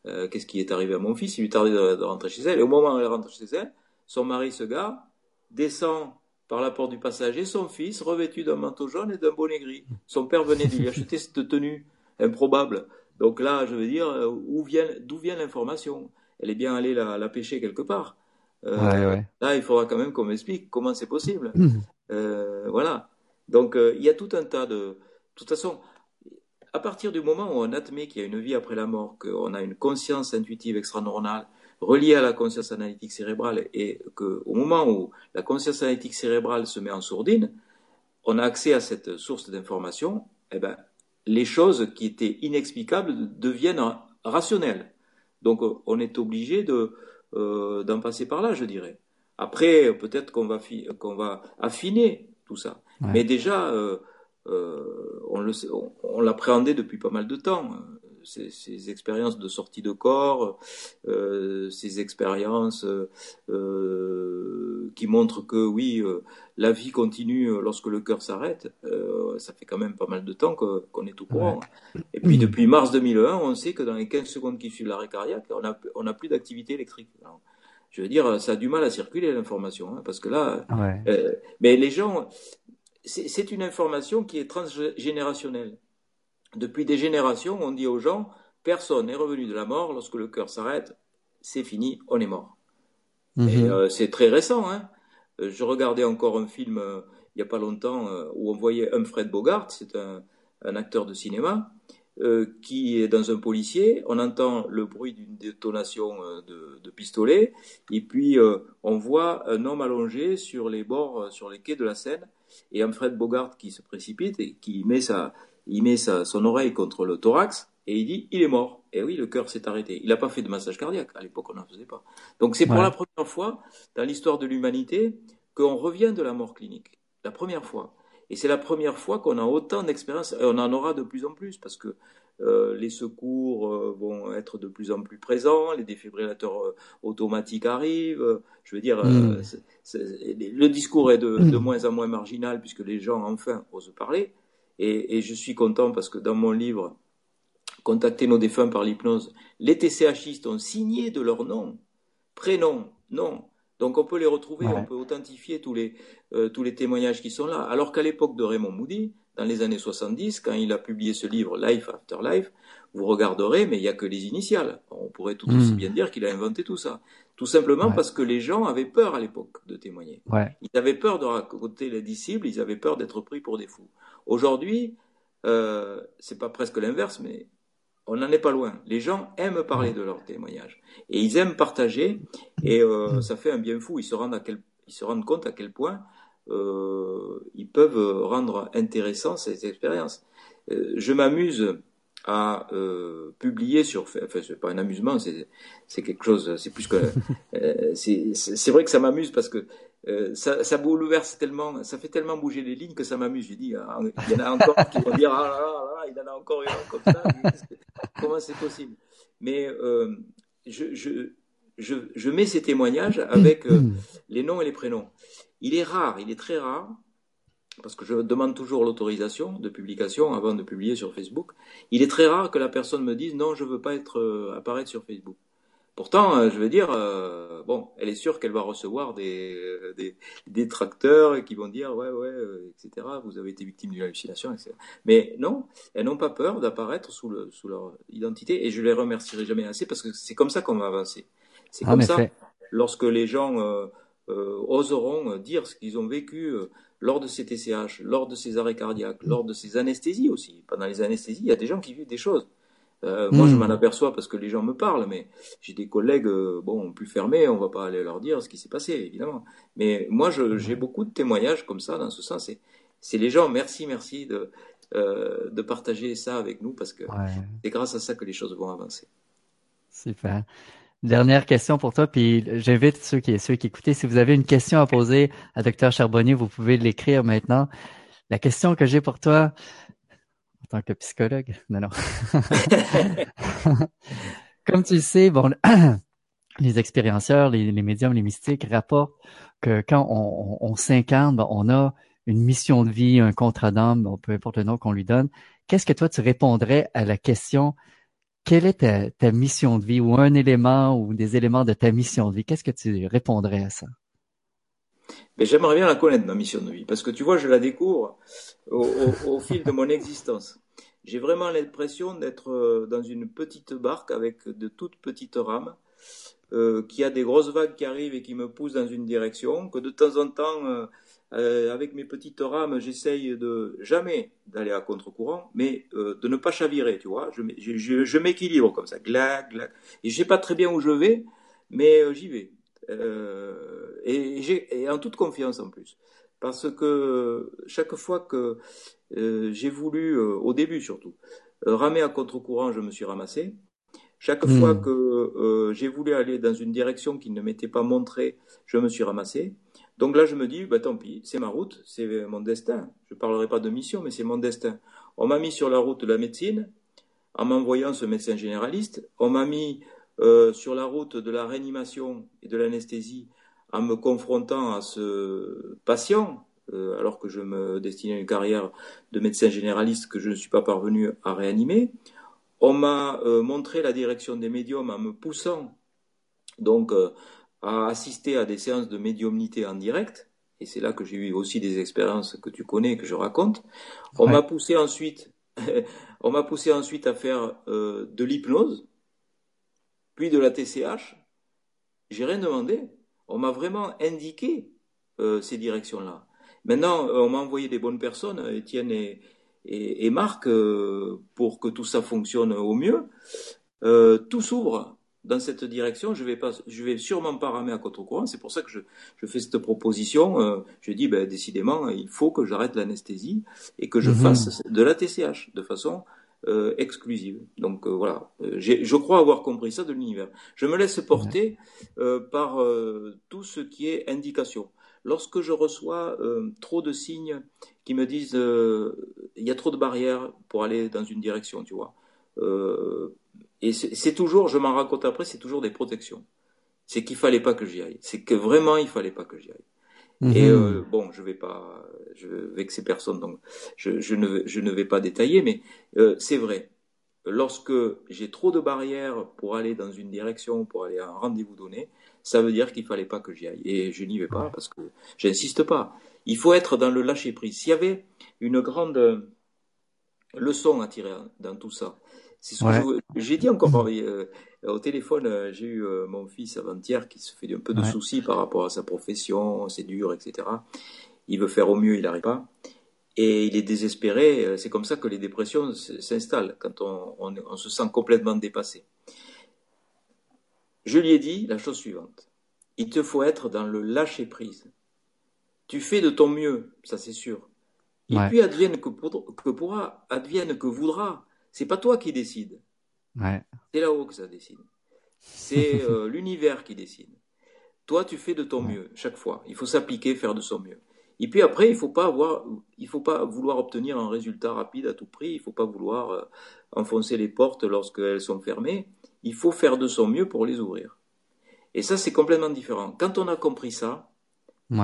Qu'est-ce qui est arrivé à mon fils? Il lui tarde de, de, rentrer chez elle. Et au moment où elle rentre chez elle, son mari, ce gars, descend par la porte du passager son fils revêtu d'un manteau jaune et d'un bonnet gris. Son père venait de lui acheter cette tenue improbable. Donc là, je veux dire, euh, où vient, d'où vient l'information? Elle est bien allée la, pêcher quelque part. Euh, là, il faudra quand même qu'on m'explique comment c'est possible. [CLEARS THROAT] Euh, voilà. Donc, il y a tout un tas de. De toute façon, à partir du moment où on admet qu'il y a une vie après la mort, qu'on a une conscience intuitive extra-normale, relié à la conscience analytique cérébrale et qu'au moment où la conscience analytique cérébrale se met en sourdine, on a accès à cette source d'information, eh ben, les choses qui étaient inexplicables deviennent rationnelles. Donc on est obligé de, euh, d'en passer par là, je dirais. Après, peut-être qu'on va, qu'on va affiner tout ça. Mais déjà, euh, euh, on, le, on l'appréhendait depuis pas mal de temps ces, expériences de sortie de corps, euh, ces expériences euh, qui montrent que oui, euh, la vie continue lorsque le cœur s'arrête. ça fait quand même pas mal de temps qu'on est au courant. Et puis depuis mars 2001, on sait que dans les 15 secondes qui suivent l'arrêt cardiaque, on n'a on a plus d'activité électrique. je veux dire, ça a du mal à circuler l'information, hein, parce que là, mais les gens, c'est une information qui est transgénérationnelle. Depuis des générations, on dit aux gens, personne n'est revenu de la mort, lorsque le cœur s'arrête, c'est fini, on est mort. Et mhm. euh, c'est très récent. Hein euh, je regardais encore un film euh, il n'y a pas longtemps où on voyait Humphrey Bogart, c'est un, acteur de cinéma, qui est dans un policier. On entend le bruit d'une détonation de, de, pistolet, et puis on voit un homme allongé sur les bords, sur les quais de la Seine, et Humphrey Bogart qui se précipite et qui met sa, il met sa, son oreille contre le thorax et il dit il est mort. Et oui, le cœur s'est arrêté. Il n'a pas fait de massage cardiaque. À l'époque, on n'en faisait pas. Donc c'est pour la première fois dans l'histoire de l'humanité qu'on revient de la mort clinique. La première fois. Et c'est la première fois qu'on a autant d'expérience. Et on en aura de plus en plus parce que euh, les secours euh, vont être de plus en plus présents, les défibrillateurs euh, automatiques arrivent. je veux dire, hmm. le discours est de, de, hmm. moins en moins marginal puisque les gens enfin osent parler. Et, je suis content parce que dans mon livre, Contacter nos défunts par l'hypnose, les TCHistes ont signé de leur nom, prénom, nom, Donc on peut les retrouver, on peut authentifier tous les, euh, tous les témoignages qui sont là. Alors qu'à l'époque de Raymond Moody, dans les années 70, quand il a publié ce livre Life After Life, vous regarderez, mais il n'y a que les initiales. On pourrait tout aussi hmm. bien dire qu'il a inventé tout ça. Tout simplement parce que les gens avaient peur à l'époque de témoigner. Ils avaient peur de raconter les disciples, ils avaient peur d'être pris pour des fous. Aujourd'hui, euh, c'est pas presque l'inverse, mais on n'en est pas loin. Les gens aiment parler de leurs témoignages et ils aiment partager et euh, mm. ça fait un bien fou. Ils se rendent, à quel, ils se rendent compte à quel point ils peuvent rendre intéressant ces expériences. Euh, je m'amuse à euh, publier sur, enfin c'est pas un amusement, c'est quelque chose, c'est plus que, [LAUGHS] euh, c'est vrai que ça m'amuse parce que euh, ça, ça bouleverse tellement, ça fait tellement bouger les lignes que ça m'amuse. J'ai dit, ah, il y en a encore qui vont dire, ah là là, il y en a encore une comme ça. Comment c'est possible? Mais euh, je, je, je, je, mets ces témoignages avec euh, [COUGHS] les noms et les prénoms. Il est rare, il est très rare, parce que je demande toujours l'autorisation de publication avant de publier sur Facebook. Il est très rare que la personne me dise non, je veux pas être apparaître sur Facebook. Pourtant, euh, je veux dire, euh, bon, elle est sûre qu'elle va recevoir des, euh, des, des tracteurs qui vont dire, ouais, ouais, etc., vous avez été victime d'une hallucination, etc. Mais non, elles n'ont pas peur d'apparaître sous, le, sous leur identité, et je les remercierai jamais assez, parce que c'est comme ça qu'on va avancer. C'est comme ça, lorsque les gens euh, oseront dire ce qu'ils ont vécu lors de ces TCH, lors de ces arrêts cardiaques, lors de ces anesthésies aussi. Pendant les anesthésies, il y a des gens qui vivent des choses. Euh, moi, je hmm. m'en aperçois parce que les gens me parlent, mais j'ai des collègues, euh, bon, plus fermés, on va pas aller leur dire ce qui s'est passé, évidemment. Mais moi, j'ai beaucoup de témoignages comme ça, dans ce sens. C'est les gens, merci, merci de, euh, de partager ça avec nous parce que c'est grâce à ça que les choses vont avancer. Super. Dernière question pour toi, puis j'invite ceux qui, ceux qui écoutent, si vous avez une question à poser à Dr Charbonnier, vous pouvez l'écrire maintenant. La question que j'ai pour toi, tant que psychologue. Non, non. [LAUGHS] Comme tu le sais, bon, [CLEARS THROAT] les expérienceurs, les, médiums, les mystiques rapportent que quand on, s'incarne, on a une mission de vie, un contrat d'âme, peu importe le nom qu'on lui donne. Qu'est-ce que toi tu répondrais à la question quelle est ta, ta, mission de vie ou un élément ou des éléments de ta mission de vie? Qu'est-ce que tu répondrais à ça? Mais j'aimerais bien la connaître, ma mission de vie, parce que tu vois, je la découvre au, [LAUGHS] fil de mon existence. J'ai vraiment l'impression d'être euh, dans une petite barque avec de toutes petites rames, euh, qui a des grosses vagues qui arrivent et qui me poussent dans une direction, que de temps en temps, euh, euh avec mes petites rames, j'essaye de jamais d'aller à contre-courant, mais euh, de ne pas chavirer, tu vois. Je, je, je m'équilibre comme ça, glac, glac. Et je sais pas très bien où je vais, mais j'y vais. et, et en toute confiance en plus parce que chaque fois que euh, j'ai voulu, euh, au début surtout, euh, ramer à contre-courant, je me suis ramassé. Chaque hmm. fois que j'ai voulu aller dans une direction qui ne m'était pas montrée, je me suis ramassé. Donc là, je me dis, bah, tant pis, c'est ma route, c'est mon destin. Je ne parlerai pas de mission, mais c'est mon destin. On m'a mis sur la route de la médecine, en m'envoyant ce médecin généraliste. On m'a mis sur la route de la réanimation et de l'anesthésie en me confrontant à ce patient, euh, alors que je me destinais à une carrière de médecin généraliste que je ne suis pas parvenu à réanimer. On m'a euh, montré la direction des médiums en me poussant donc euh, à assister à des séances de médiumnité en direct. Et c'est là que j'ai eu aussi des expériences que tu connais, que je raconte. On m'a poussé ensuite, [LAUGHS] on m'a poussé ensuite à faire de l'hypnose, puis de la TCH. J'ai rien demandé on m'a vraiment indiqué euh, ces directions-là. Maintenant, euh, on m'a envoyé des bonnes personnes, Étienne et, et, Marc, euh, pour que tout ça fonctionne au mieux. tout s'ouvre dans cette direction. Je vais pas, je vais sûrement pas ramer à contre-courant. C'est pour ça que je, fais cette proposition. je dis, ben, décidément, il faut que j'arrête l'anesthésie et que je mhm. fasse de la TCH de façon euh, exclusive. Donc euh, voilà, euh, je crois avoir compris ça de l'univers. Je me laisse porter par tout ce qui est indication. Lorsque je reçois trop de signes qui me disent il y a trop de barrières pour aller dans une direction, tu vois. Et c'est toujours, je m'en raconte après, c'est toujours des protections. C'est qu'il fallait pas que j'y aille. C'est que vraiment il fallait pas que j'y aille. Et mhm. euh, bon, je vais pas, je vais vexer personne, donc je, je, ne, je ne vais pas détailler, mais euh, c'est vrai. lorsque j'ai trop de barrières pour aller dans une direction, pour aller à un rendez-vous donné, ça veut dire qu'il fallait pas que j'y aille. Et je n'y vais pas parce que j'insiste pas. Il faut être dans le lâcher prise. S'il y avait une grande leçon à tirer dans tout ça, c'est ce que j'ai dit encore euh, au téléphone. Euh, j'ai eu euh, mon fils avant-hier qui se fait un peu de soucis par rapport à sa profession, c'est dur, etc. Il veut faire au mieux, il n'arrive pas. Et il est désespéré. C'est comme ça que les dépressions s'installent, quand on, on, se sent complètement dépassé. Je lui ai dit la chose suivante. Il te faut être dans le lâcher-prise. Tu fais de ton mieux, ça c'est sûr. Et puis advienne que, pourra, advienne que voudra. C'est pas toi qui décide. C'est là-haut que ça décide. C'est [LAUGHS] euh, l'univers qui décide. Toi, tu fais de ton mieux chaque fois. Il faut s'appliquer, faire de son mieux. Et puis après, il faut pas avoir, il faut pas vouloir obtenir un résultat rapide à tout prix. Il faut pas vouloir euh, enfoncer les portes lorsqu'elles sont fermées. Il faut faire de son mieux pour les ouvrir. Et ça, c'est complètement différent. Quand on a compris ça,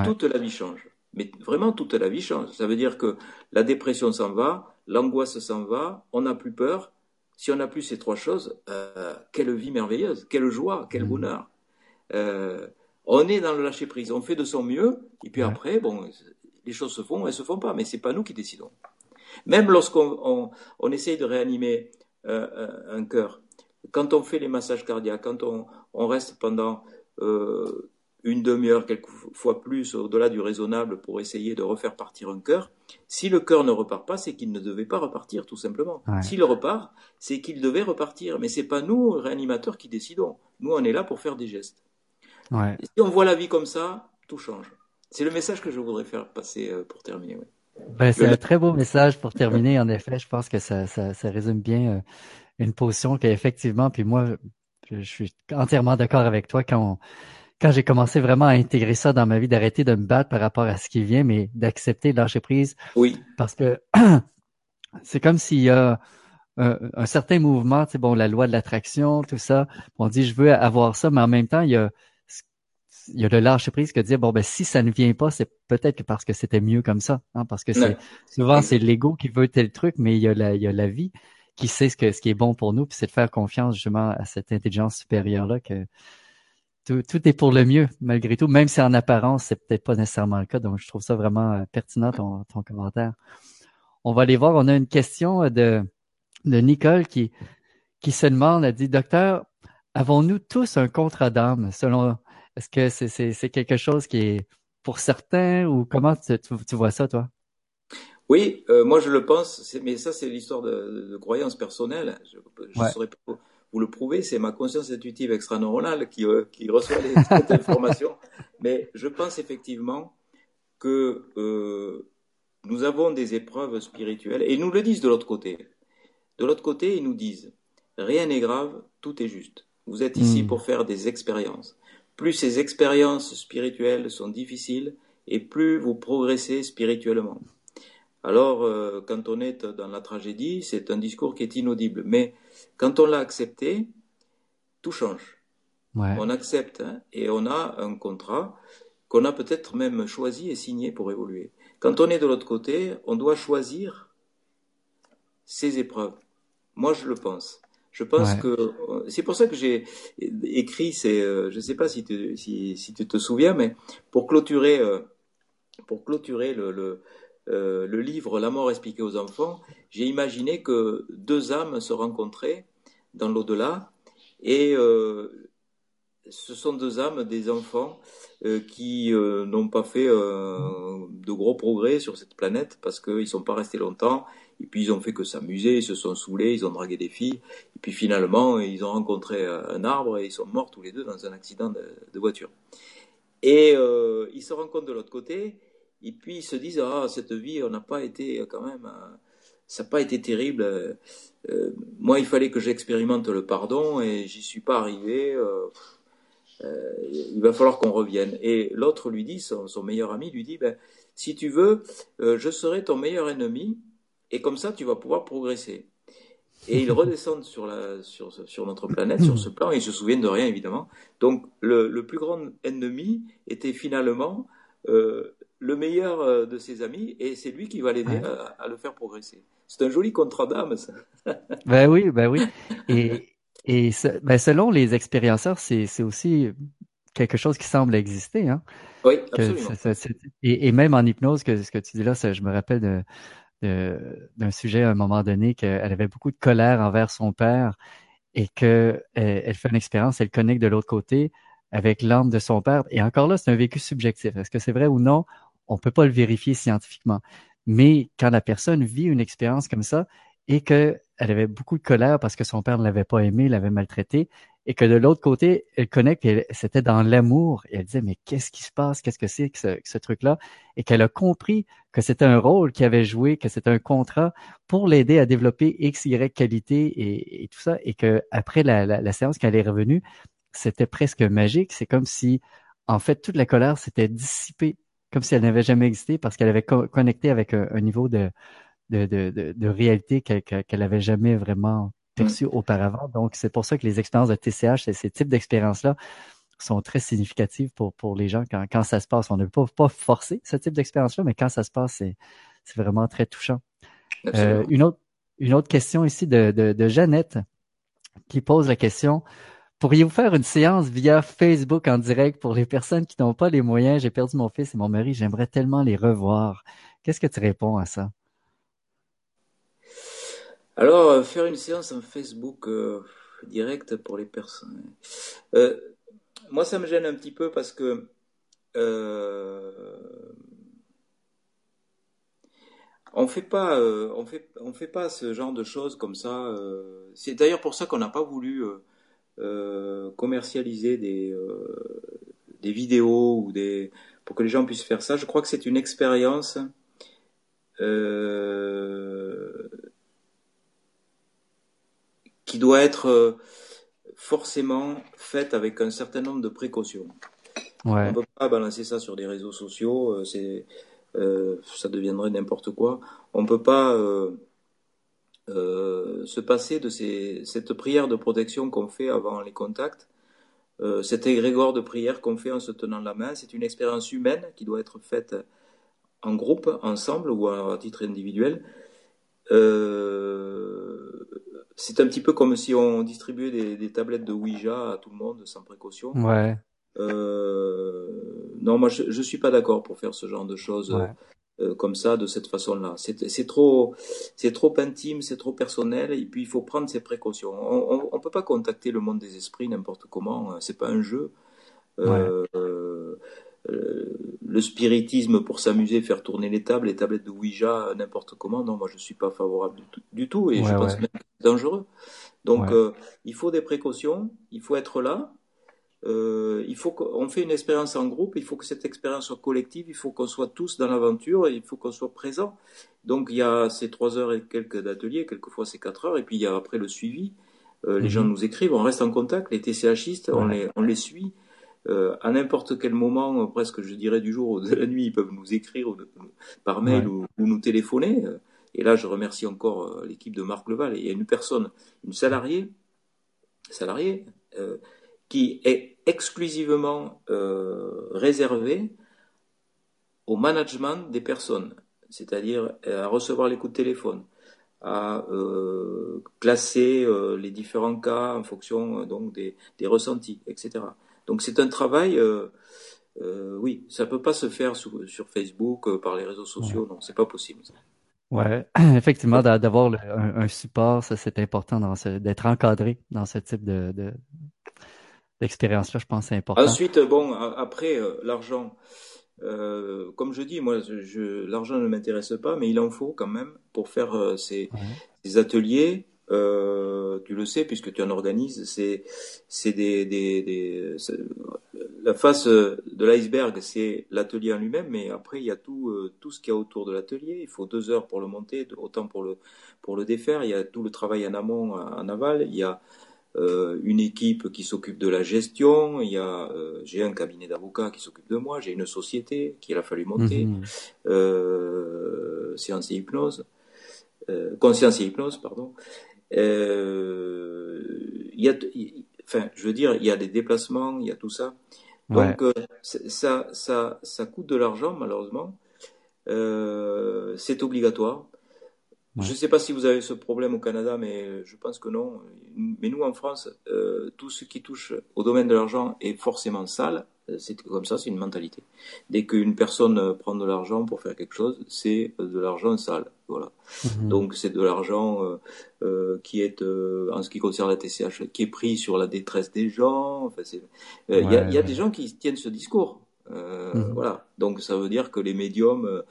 toute la vie change. Mais vraiment, toute la vie change. Ça veut dire que la dépression s'en va, l'angoisse s'en va, on n'a plus peur. Si on n'a plus ces trois choses, euh, quelle vie merveilleuse, quelle joie, quel mmh. bonheur. Euh, on est dans le lâcher prise, on fait de son mieux, et puis après, bon, les choses se font, elles se font pas, mais c'est pas nous qui décidons. Même lorsqu'on on, essaye de réanimer euh, un cœur, quand on fait les massages cardiaques, quand on, on reste pendant euh, une demi-heure, quelquefois plus, au-delà du raisonnable, pour essayer de refaire partir un cœur, si le cœur ne repart pas, c'est qu'il ne devait pas repartir, tout simplement. S'il repart, c'est qu'il devait repartir. Mais c'est pas nous, réanimateurs, qui décidons. Nous, on est là pour faire des gestes. si on voit la vie comme ça, tout change. C'est le message que je voudrais faire passer euh, pour terminer. Ben, c'est un très beau message pour terminer. En effet, je pense que ça, ça, ça résume bien euh, une position qu'effectivement, puis moi, je, suis entièrement d'accord avec toi quand quand j'ai commencé vraiment à intégrer ça dans ma vie, d'arrêter de me battre par rapport à ce qui vient, mais d'accepter de lâcher prise. Oui. Parce que [CLEARS THROAT] c'est comme s'il y a un, certain mouvement, tu sais, bon, la loi de l'attraction, tout ça. On dit je veux avoir ça, mais en même temps, il y a il y a le lâcher prise que dire bon ben si ça ne vient pas, c'est peut-être que parce que c'était mieux comme ça, hein, parce que c'est souvent c'est l'ego qui veut tel truc, mais il y a la il y a la vie qui sait ce que ce qui est bon pour nous, puis c'est de faire confiance justement à cette intelligence supérieure là que tout, tout est pour le mieux malgré tout, même si en apparence c'est peut-être pas nécessairement le cas. Donc je trouve ça vraiment euh, pertinent ton, ton commentaire. On va aller voir. On a une question de de Nicole qui qui se demande, elle dit docteur, avons-nous tous un contrat d'âme? Selon est-ce que c'est c'est quelque chose qui est pour certains ou comment tu, tu vois ça toi? Oui, euh, moi je le pense, mais ça c'est l'histoire de, de, croyance personnelle. Je ne saurais pas vous le prouver, c'est ma conscience intuitive extraneuronale qui, euh, qui reçoit les, [LAUGHS] cette information. Mais je pense effectivement que euh, nous avons des épreuves spirituelles, et ils nous le disent de l'autre côté. De l'autre côté, ils nous disent, rien n'est grave, tout est juste. Vous êtes ici hmm. pour faire des expériences. Plus ces expériences spirituelles sont difficiles, et plus vous progressez spirituellement. Alors, euh, quand on est dans la tragédie, c'est un discours qui est inaudible. Mais quand on l'a accepté, tout change. On accepte hein, et on a un contrat qu'on a peut-être même choisi et signé pour évoluer. Quand on est de l'autre côté, on doit choisir ses épreuves. Moi, je le pense. Je pense que c'est pour ça que j'ai écrit. C'est, euh, je ne sais pas si tu, si, tu te souviens, mais pour clôturer, euh, pour clôturer le euh, le livre La mort expliquée aux enfants, j'ai imaginé que deux âmes se rencontraient dans l'au-delà et euh, ce sont deux âmes des enfants euh, qui n'ont pas fait de gros progrès sur cette planète parce qu'ils ne sont pas restés longtemps et puis ils ont fait que s'amuser, ils se sont saoulés, ils ont dragué des filles et puis finalement ils ont rencontré un arbre et ils sont morts tous les deux dans un accident de, de voiture. Et ils se rencontrent de l'autre côté et puis ils se disent ah cette vie on n'a pas été euh, quand même euh, ça n'a pas été terrible. Euh, moi il fallait que j'expérimente le pardon et j'y suis pas arrivé. Il va falloir qu'on revienne. Et l'autre lui dit son, meilleur ami lui dit ben si tu veux je serai ton meilleur ennemi et comme ça tu vas pouvoir progresser. Et ils redescendent sur, la, sur, sur notre planète, sur ce plan, et ils se souviennent de rien, évidemment. Donc, le, le plus grand ennemi était finalement le meilleur de ses amis et c'est lui qui va l'aider à, le faire progresser. C'est un joli contrat d'âme, ça. [LAUGHS] ben oui, ben oui. Et, et ben selon les expérienceurs, c'est aussi quelque chose qui semble exister. Hein? Oui, absolument. et, même en hypnose, que ce que tu dis là, je me rappelle de, d'un sujet à un moment donné qu'elle avait beaucoup de colère envers son père et que elle, fait une expérience, elle connecte de l'autre côté avec l'âme de son père. Et encore là, c'est un vécu subjectif. Est-ce que c'est vrai ou non? On peut pas le vérifier scientifiquement. Mais quand la personne vit une expérience comme ça et qu'elle avait beaucoup de colère parce que son père ne l'avait pas aimé, l'avait maltraité, et que de l'autre côté, elle connecte, et c'était dans l'amour, et elle disait, mais qu'est-ce qui se passe, qu'est-ce que c'est que ce, truc-là, et qu'elle a compris que c'était un rôle qu'il avait joué, que c'était un contrat pour l'aider à développer X, Y qualité et, tout ça, et que après la, la, séance qu'elle est revenue, c'était presque magique, c'est comme si, en fait, toute la colère s'était dissipée, comme si elle n'avait jamais existé, parce qu'elle avait connecté avec un, niveau de, de, de, de, réalité qu'elle n'avait jamais vraiment perçu auparavant. Donc, c'est pour ça que les expériences de TCH, ces types d'expériences-là, sont très significatives pour, pour les gens quand, quand ça se passe. On ne peut pas, pas forcer ce type d'expérience-là, mais quand ça se passe, c'est, c'est vraiment très touchant. Euh, une, autre, une autre question ici de, de, de Jeannette qui pose la question Pourriez-vous faire une séance via Facebook en direct pour les personnes qui n'ont pas les moyens? J'ai perdu mon fils et mon mari, j'aimerais tellement les revoir. Qu'est-ce que tu réponds à ça? Alors, euh, faire une séance en Facebook euh, direct pour les personnes. Euh, moi, ça me gêne un petit peu parce que on fait fait, fait pas ce genre de choses comme ça. C'est d'ailleurs pour ça qu'on n'a pas voulu commercialiser des, des vidéos ou des pour que les gens puissent faire ça. Je crois que c'est une expérience. Euh, qui doit être euh, forcément faite avec un certain nombre de précautions. Ouais. On ne peut pas balancer ça sur des réseaux sociaux, euh, c'est, euh, ça deviendrait n'importe quoi. On ne peut pas se passer de ces, cette prière de protection qu'on fait avant les contacts, cet égrégore de prière qu'on fait en se tenant la main. C'est une expérience humaine qui doit être faite en groupe, ensemble ou à titre individuel. Euh, c'est un petit peu comme si on distribuait des, tablettes de Ouija à tout le monde sans précaution. Ouais. Euh, non, moi je, ne suis pas d'accord pour faire ce genre de choses euh, comme ça, de cette façon-là. C'est trop, c'est trop intime, c'est trop personnel, et puis il faut prendre ses précautions. On, ne peut pas contacter le monde des esprits n'importe comment. Hein. C'est pas un jeu. Euh, euh, le spiritisme pour s'amuser, faire tourner les tables, les tablettes de Ouija, n'importe comment. Non, moi je suis pas favorable du tout, et je pense même que c'est dangereux. Donc il faut des précautions, il faut être là. Euh, il faut qu'on fait une expérience en groupe, il faut que cette expérience soit collective, il faut qu'on soit tous dans l'aventure, il faut qu'on soit présent. Donc il y a ces trois heures et quelques d'ateliers, quelquefois c'est quatre heures, et puis il y a après le suivi. les mhm. gens nous écrivent, on reste en contact, les TCHistes, on, les, on les suit. Euh, à n'importe quel moment, presque je dirais du jour ou de la nuit, ils peuvent nous écrire par mail ou, nous téléphoner. Et là, je remercie encore euh, l'équipe de Marc Leval. il y a une personne, une salariée, salariée euh, qui est exclusivement réservée au management des personnes, c'est-à-dire à recevoir les coups de téléphone, à classer les différents cas en fonction donc des, des ressentis, etc. Donc c'est un travail, euh, euh, oui, ça peut pas se faire sur, Facebook, euh, par les réseaux sociaux, non, c'est pas possible. Ouais, [CLEARS THROAT] effectivement, d'avoir un, support, ça c'est important d'être encadré dans ce type de, d'expérience-là, je pense c'est important. Ensuite, bon, après l'argent, comme je dis, moi, je, l'argent ne m'intéresse pas, mais il en faut quand même pour faire ces, ces ateliers euh, tu le sais puisque tu en organises, c'est c'est des, des, des la face de l'iceberg, c'est l'atelier en lui-même, mais après il y a tout euh, tout ce qu'il y a autour de l'atelier. Il faut deux heures pour le monter, autant pour le pour le défaire. Il y a tout le travail en amont, en aval. Il y a euh, une équipe qui s'occupe de la gestion. Il y a euh, j'ai un cabinet d'avocats qui s'occupe de moi. J'ai une société qu'il a fallu monter. Euh, science et hypnose, conscience et hypnose, pardon. Il y a, enfin, je veux dire, il y a des déplacements, il y a tout ça. Donc ça, ça, ça coûte de l'argent malheureusement. c'est obligatoire. Je ne sais pas si vous avez ce problème au Canada, mais je pense que non. Mais nous, en France, euh, tout ce qui touche au domaine de l'argent est forcément sale. C'est comme ça, c'est une mentalité. Dès qu'une personne prend de l'argent pour faire quelque chose, c'est de l'argent sale. Voilà. Mhm. Donc c'est de l'argent euh, euh, qui est, en ce qui concerne la TCH, qui est pris sur la détresse des gens. Enfin, il y, a, y a des gens qui tiennent ce discours. Euh, mhm. Voilà. Donc ça veut dire que les médiums euh,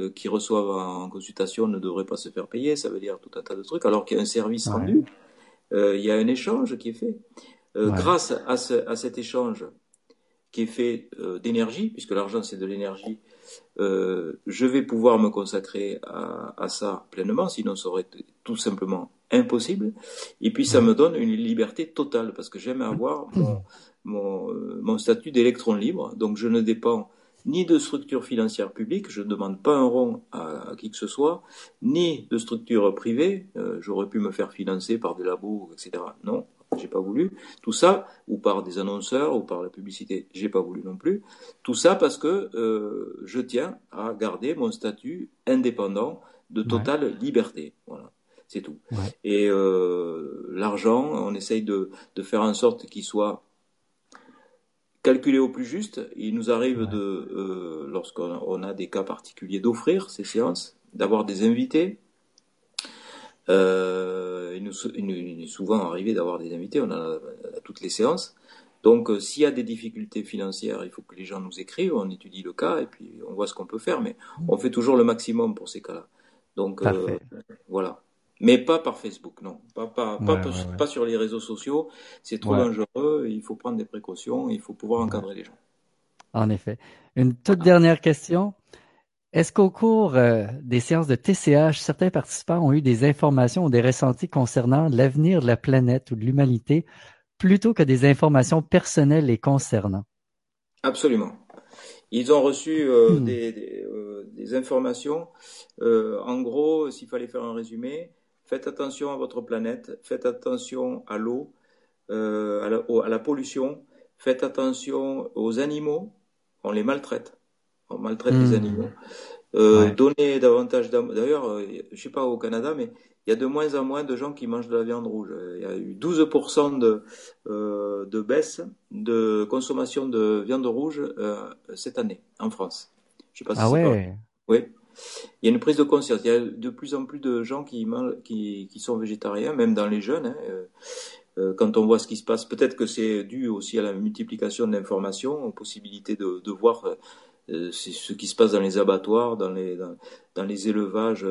euh, qui reçoivent en consultation ne devraient pas se faire payer. Ça veut dire tout un tas de trucs. Alors qu'il y a un service rendu, il y a un échange qui est fait. Grâce à, cet échange qui est fait d'énergie, puisque l'argent c'est de l'énergie, je vais pouvoir me consacrer à, à, ça pleinement. Sinon, ça aurait tout simplement impossible. Et puis ça me donne une liberté totale parce que j'aime avoir [CLEARS THROAT] mon mon, euh, mon statut d'électron libre, donc je ne dépends ni de structure financière publique, je ne demande pas un rond à, qui que ce soit, ni de structure privée, euh, j'aurais pu me faire financer par des labos, etc. Non, j'ai pas voulu. Tout ça, ou par des annonceurs, ou par la publicité, j'ai pas voulu non plus. Tout ça parce que euh, je tiens à garder mon statut indépendant de totale liberté. Voilà, c'est tout. Et euh, l'argent, on essaye de, de faire en sorte qu'il soit calculer au plus juste. Il nous arrive de, euh, lorsqu'on a des cas particuliers, d'offrir ces séances, d'avoir des invités. Euh, il, nous, est souvent arrivé d'avoir des invités, on a à toutes les séances. Donc, euh, s'il y a des difficultés financières, il faut que les gens nous écrivent, on étudie le cas et puis on voit ce qu'on peut faire. Mais on fait toujours le maximum pour ces cas-là. Donc, voilà mais pas par Facebook, non, pas, pas, pas, sur les réseaux sociaux, c'est trop dangereux, il faut prendre des précautions, il faut pouvoir encadrer les gens. En effet. Une toute dernière question. Est-ce qu'au cours euh, des séances de TCH, certains participants ont eu des informations ou des ressentis concernant l'avenir de la planète ou de l'humanité plutôt que des informations personnelles et concernant? Absolument. Ils ont reçu euh, hmm. des, euh, des, informations. en gros, s'il fallait faire un résumé, Faites attention à votre planète, faites attention à l'eau, euh, à, la, pollution, faites attention aux animaux, on les maltraite, on maltraite les hmm. animaux. Euh, donnez davantage d'amour. D'ailleurs, euh, je sais pas au Canada, mais il y a de moins en moins de gens qui mangent de la viande rouge. Il y a eu 12% de, de baisse de consommation de viande rouge cette année en France. Je sais pas si ah ouais. Oui il y a une prise de conscience. Il y a de plus en plus de gens qui, qui, sont végétariens, même dans les jeunes. Hein. Euh, euh, quand on voit ce qui se passe, peut-être que c'est dû aussi à la multiplication d'informations, aux possibilités de, voir euh, ce qui se passe dans les abattoirs, dans les, dans, les élevages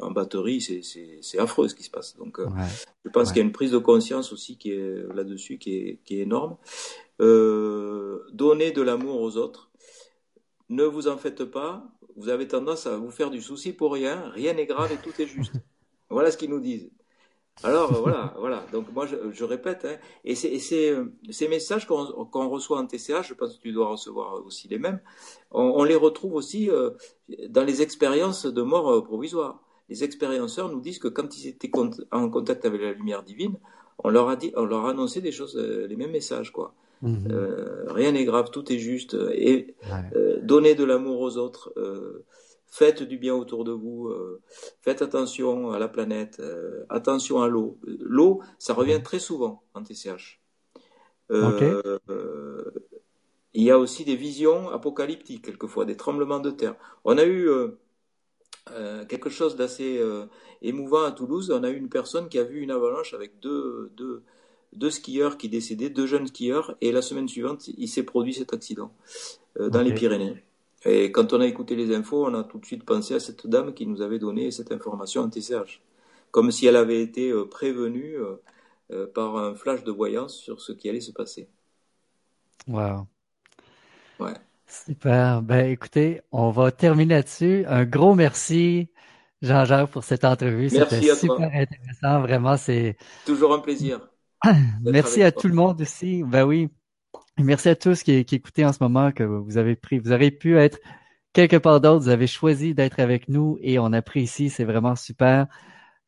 en batterie. C'est affreux ce qui se passe. Donc, je pense qu'il y a une prise de conscience aussi qui est là-dessus, qui est, qui est énorme. donner de l'amour aux autres. Ne vous en faites pas vous avez tendance à vous faire du souci pour rien, rien n'est grave et tout est juste. [LAUGHS] voilà ce qu'ils nous disent. Alors voilà, voilà. Donc moi je, répète, hein, et, c'est, euh, ces messages qu'on, reçoit en TCA, je pense que tu dois recevoir aussi les mêmes, on, les retrouve aussi euh, dans les expériences de mort euh, provisoire. Les expérienceurs nous disent que quand ils étaient en contact avec la lumière divine, on leur a dit, on leur a annoncé des choses, les mêmes messages, quoi. Mhm. Euh, rien n'est grave, tout est juste. Et euh, donnez de l'amour aux autres. Euh, faites du bien autour de vous. faites attention à la planète. attention à l'eau. L'eau, ça revient très souvent en TCH. il y a aussi des visions apocalyptiques, quelquefois, des tremblements de terre. On a eu quelque chose d'assez émouvant à Toulouse. On a eu une personne qui a vu une avalanche avec deux, deux, deux skieurs qui décédaient, deux jeunes skieurs, et la semaine suivante, il s'est produit cet accident euh, dans les Pyrénées. Et quand on a écouté les infos, on a tout de suite pensé à cette dame qui nous avait donné cette information en TCH, comme si elle avait été euh, prévenue euh, par un flash de voyance sur ce qui allait se passer. Wow. Ouais. Super. Ben écoutez, on va terminer là-dessus. Un gros merci, Jean-Jacques, pour cette entrevue. C'était super intéressant. Vraiment, c'est toujours un plaisir. Merci à tout le monde aussi. Ben oui. Merci à tous qui, qui écoutez en ce moment, que vous avez pris, vous avez pu être quelque part d'autre, vous avez choisi d'être avec nous et on apprécie, c'est vraiment super.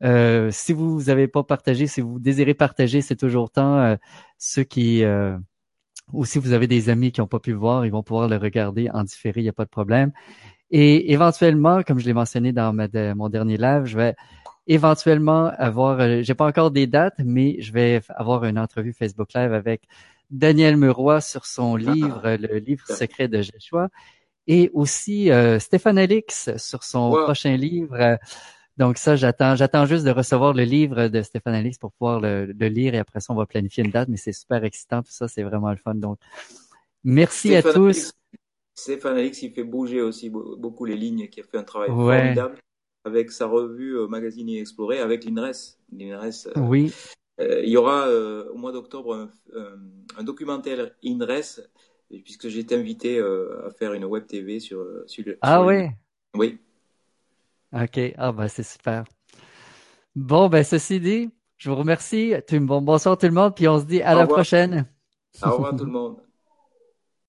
Euh, si vous n'avez pas partagé, si vous désirez partager, c'est toujours temps. Euh, ceux qui euh, ou si vous avez des amis qui n'ont pas pu le voir, ils vont pouvoir le regarder en différé, il n'y a pas de problème. Et éventuellement, comme je l'ai mentionné dans mon dernier live, je vais éventuellement avoir, euh, j'ai pas encore des dates, mais je vais avoir une entrevue Facebook Live avec Daniel Meroy sur son ah. livre, le livre secret de Joshua, et aussi euh, Stéphane Alix sur son prochain livre. Donc ça, j'attends, j'attends juste de recevoir le livre de Stéphane Alix pour pouvoir le, lire et après ça, on va planifier une date, mais c'est super excitant, tout ça, c'est vraiment le fun. Donc, merci à tous. Stéphane Alix, il fait bouger aussi beaucoup les lignes, qui a fait un travail formidable avec sa revue euh, Magazine et Explorer, avec l'INRES. L'INRES euh, oui. Euh, il y aura au mois d'octobre un, documentaire INRES, puisque j'ai été invité à faire une web TV sur, sur Ah oui? Oui. OK. Ah ben c'est super. Bon, ben ceci dit, je vous remercie. Bon, bonsoir tout le monde, puis on se dit à la prochaine. Au revoir tout le monde.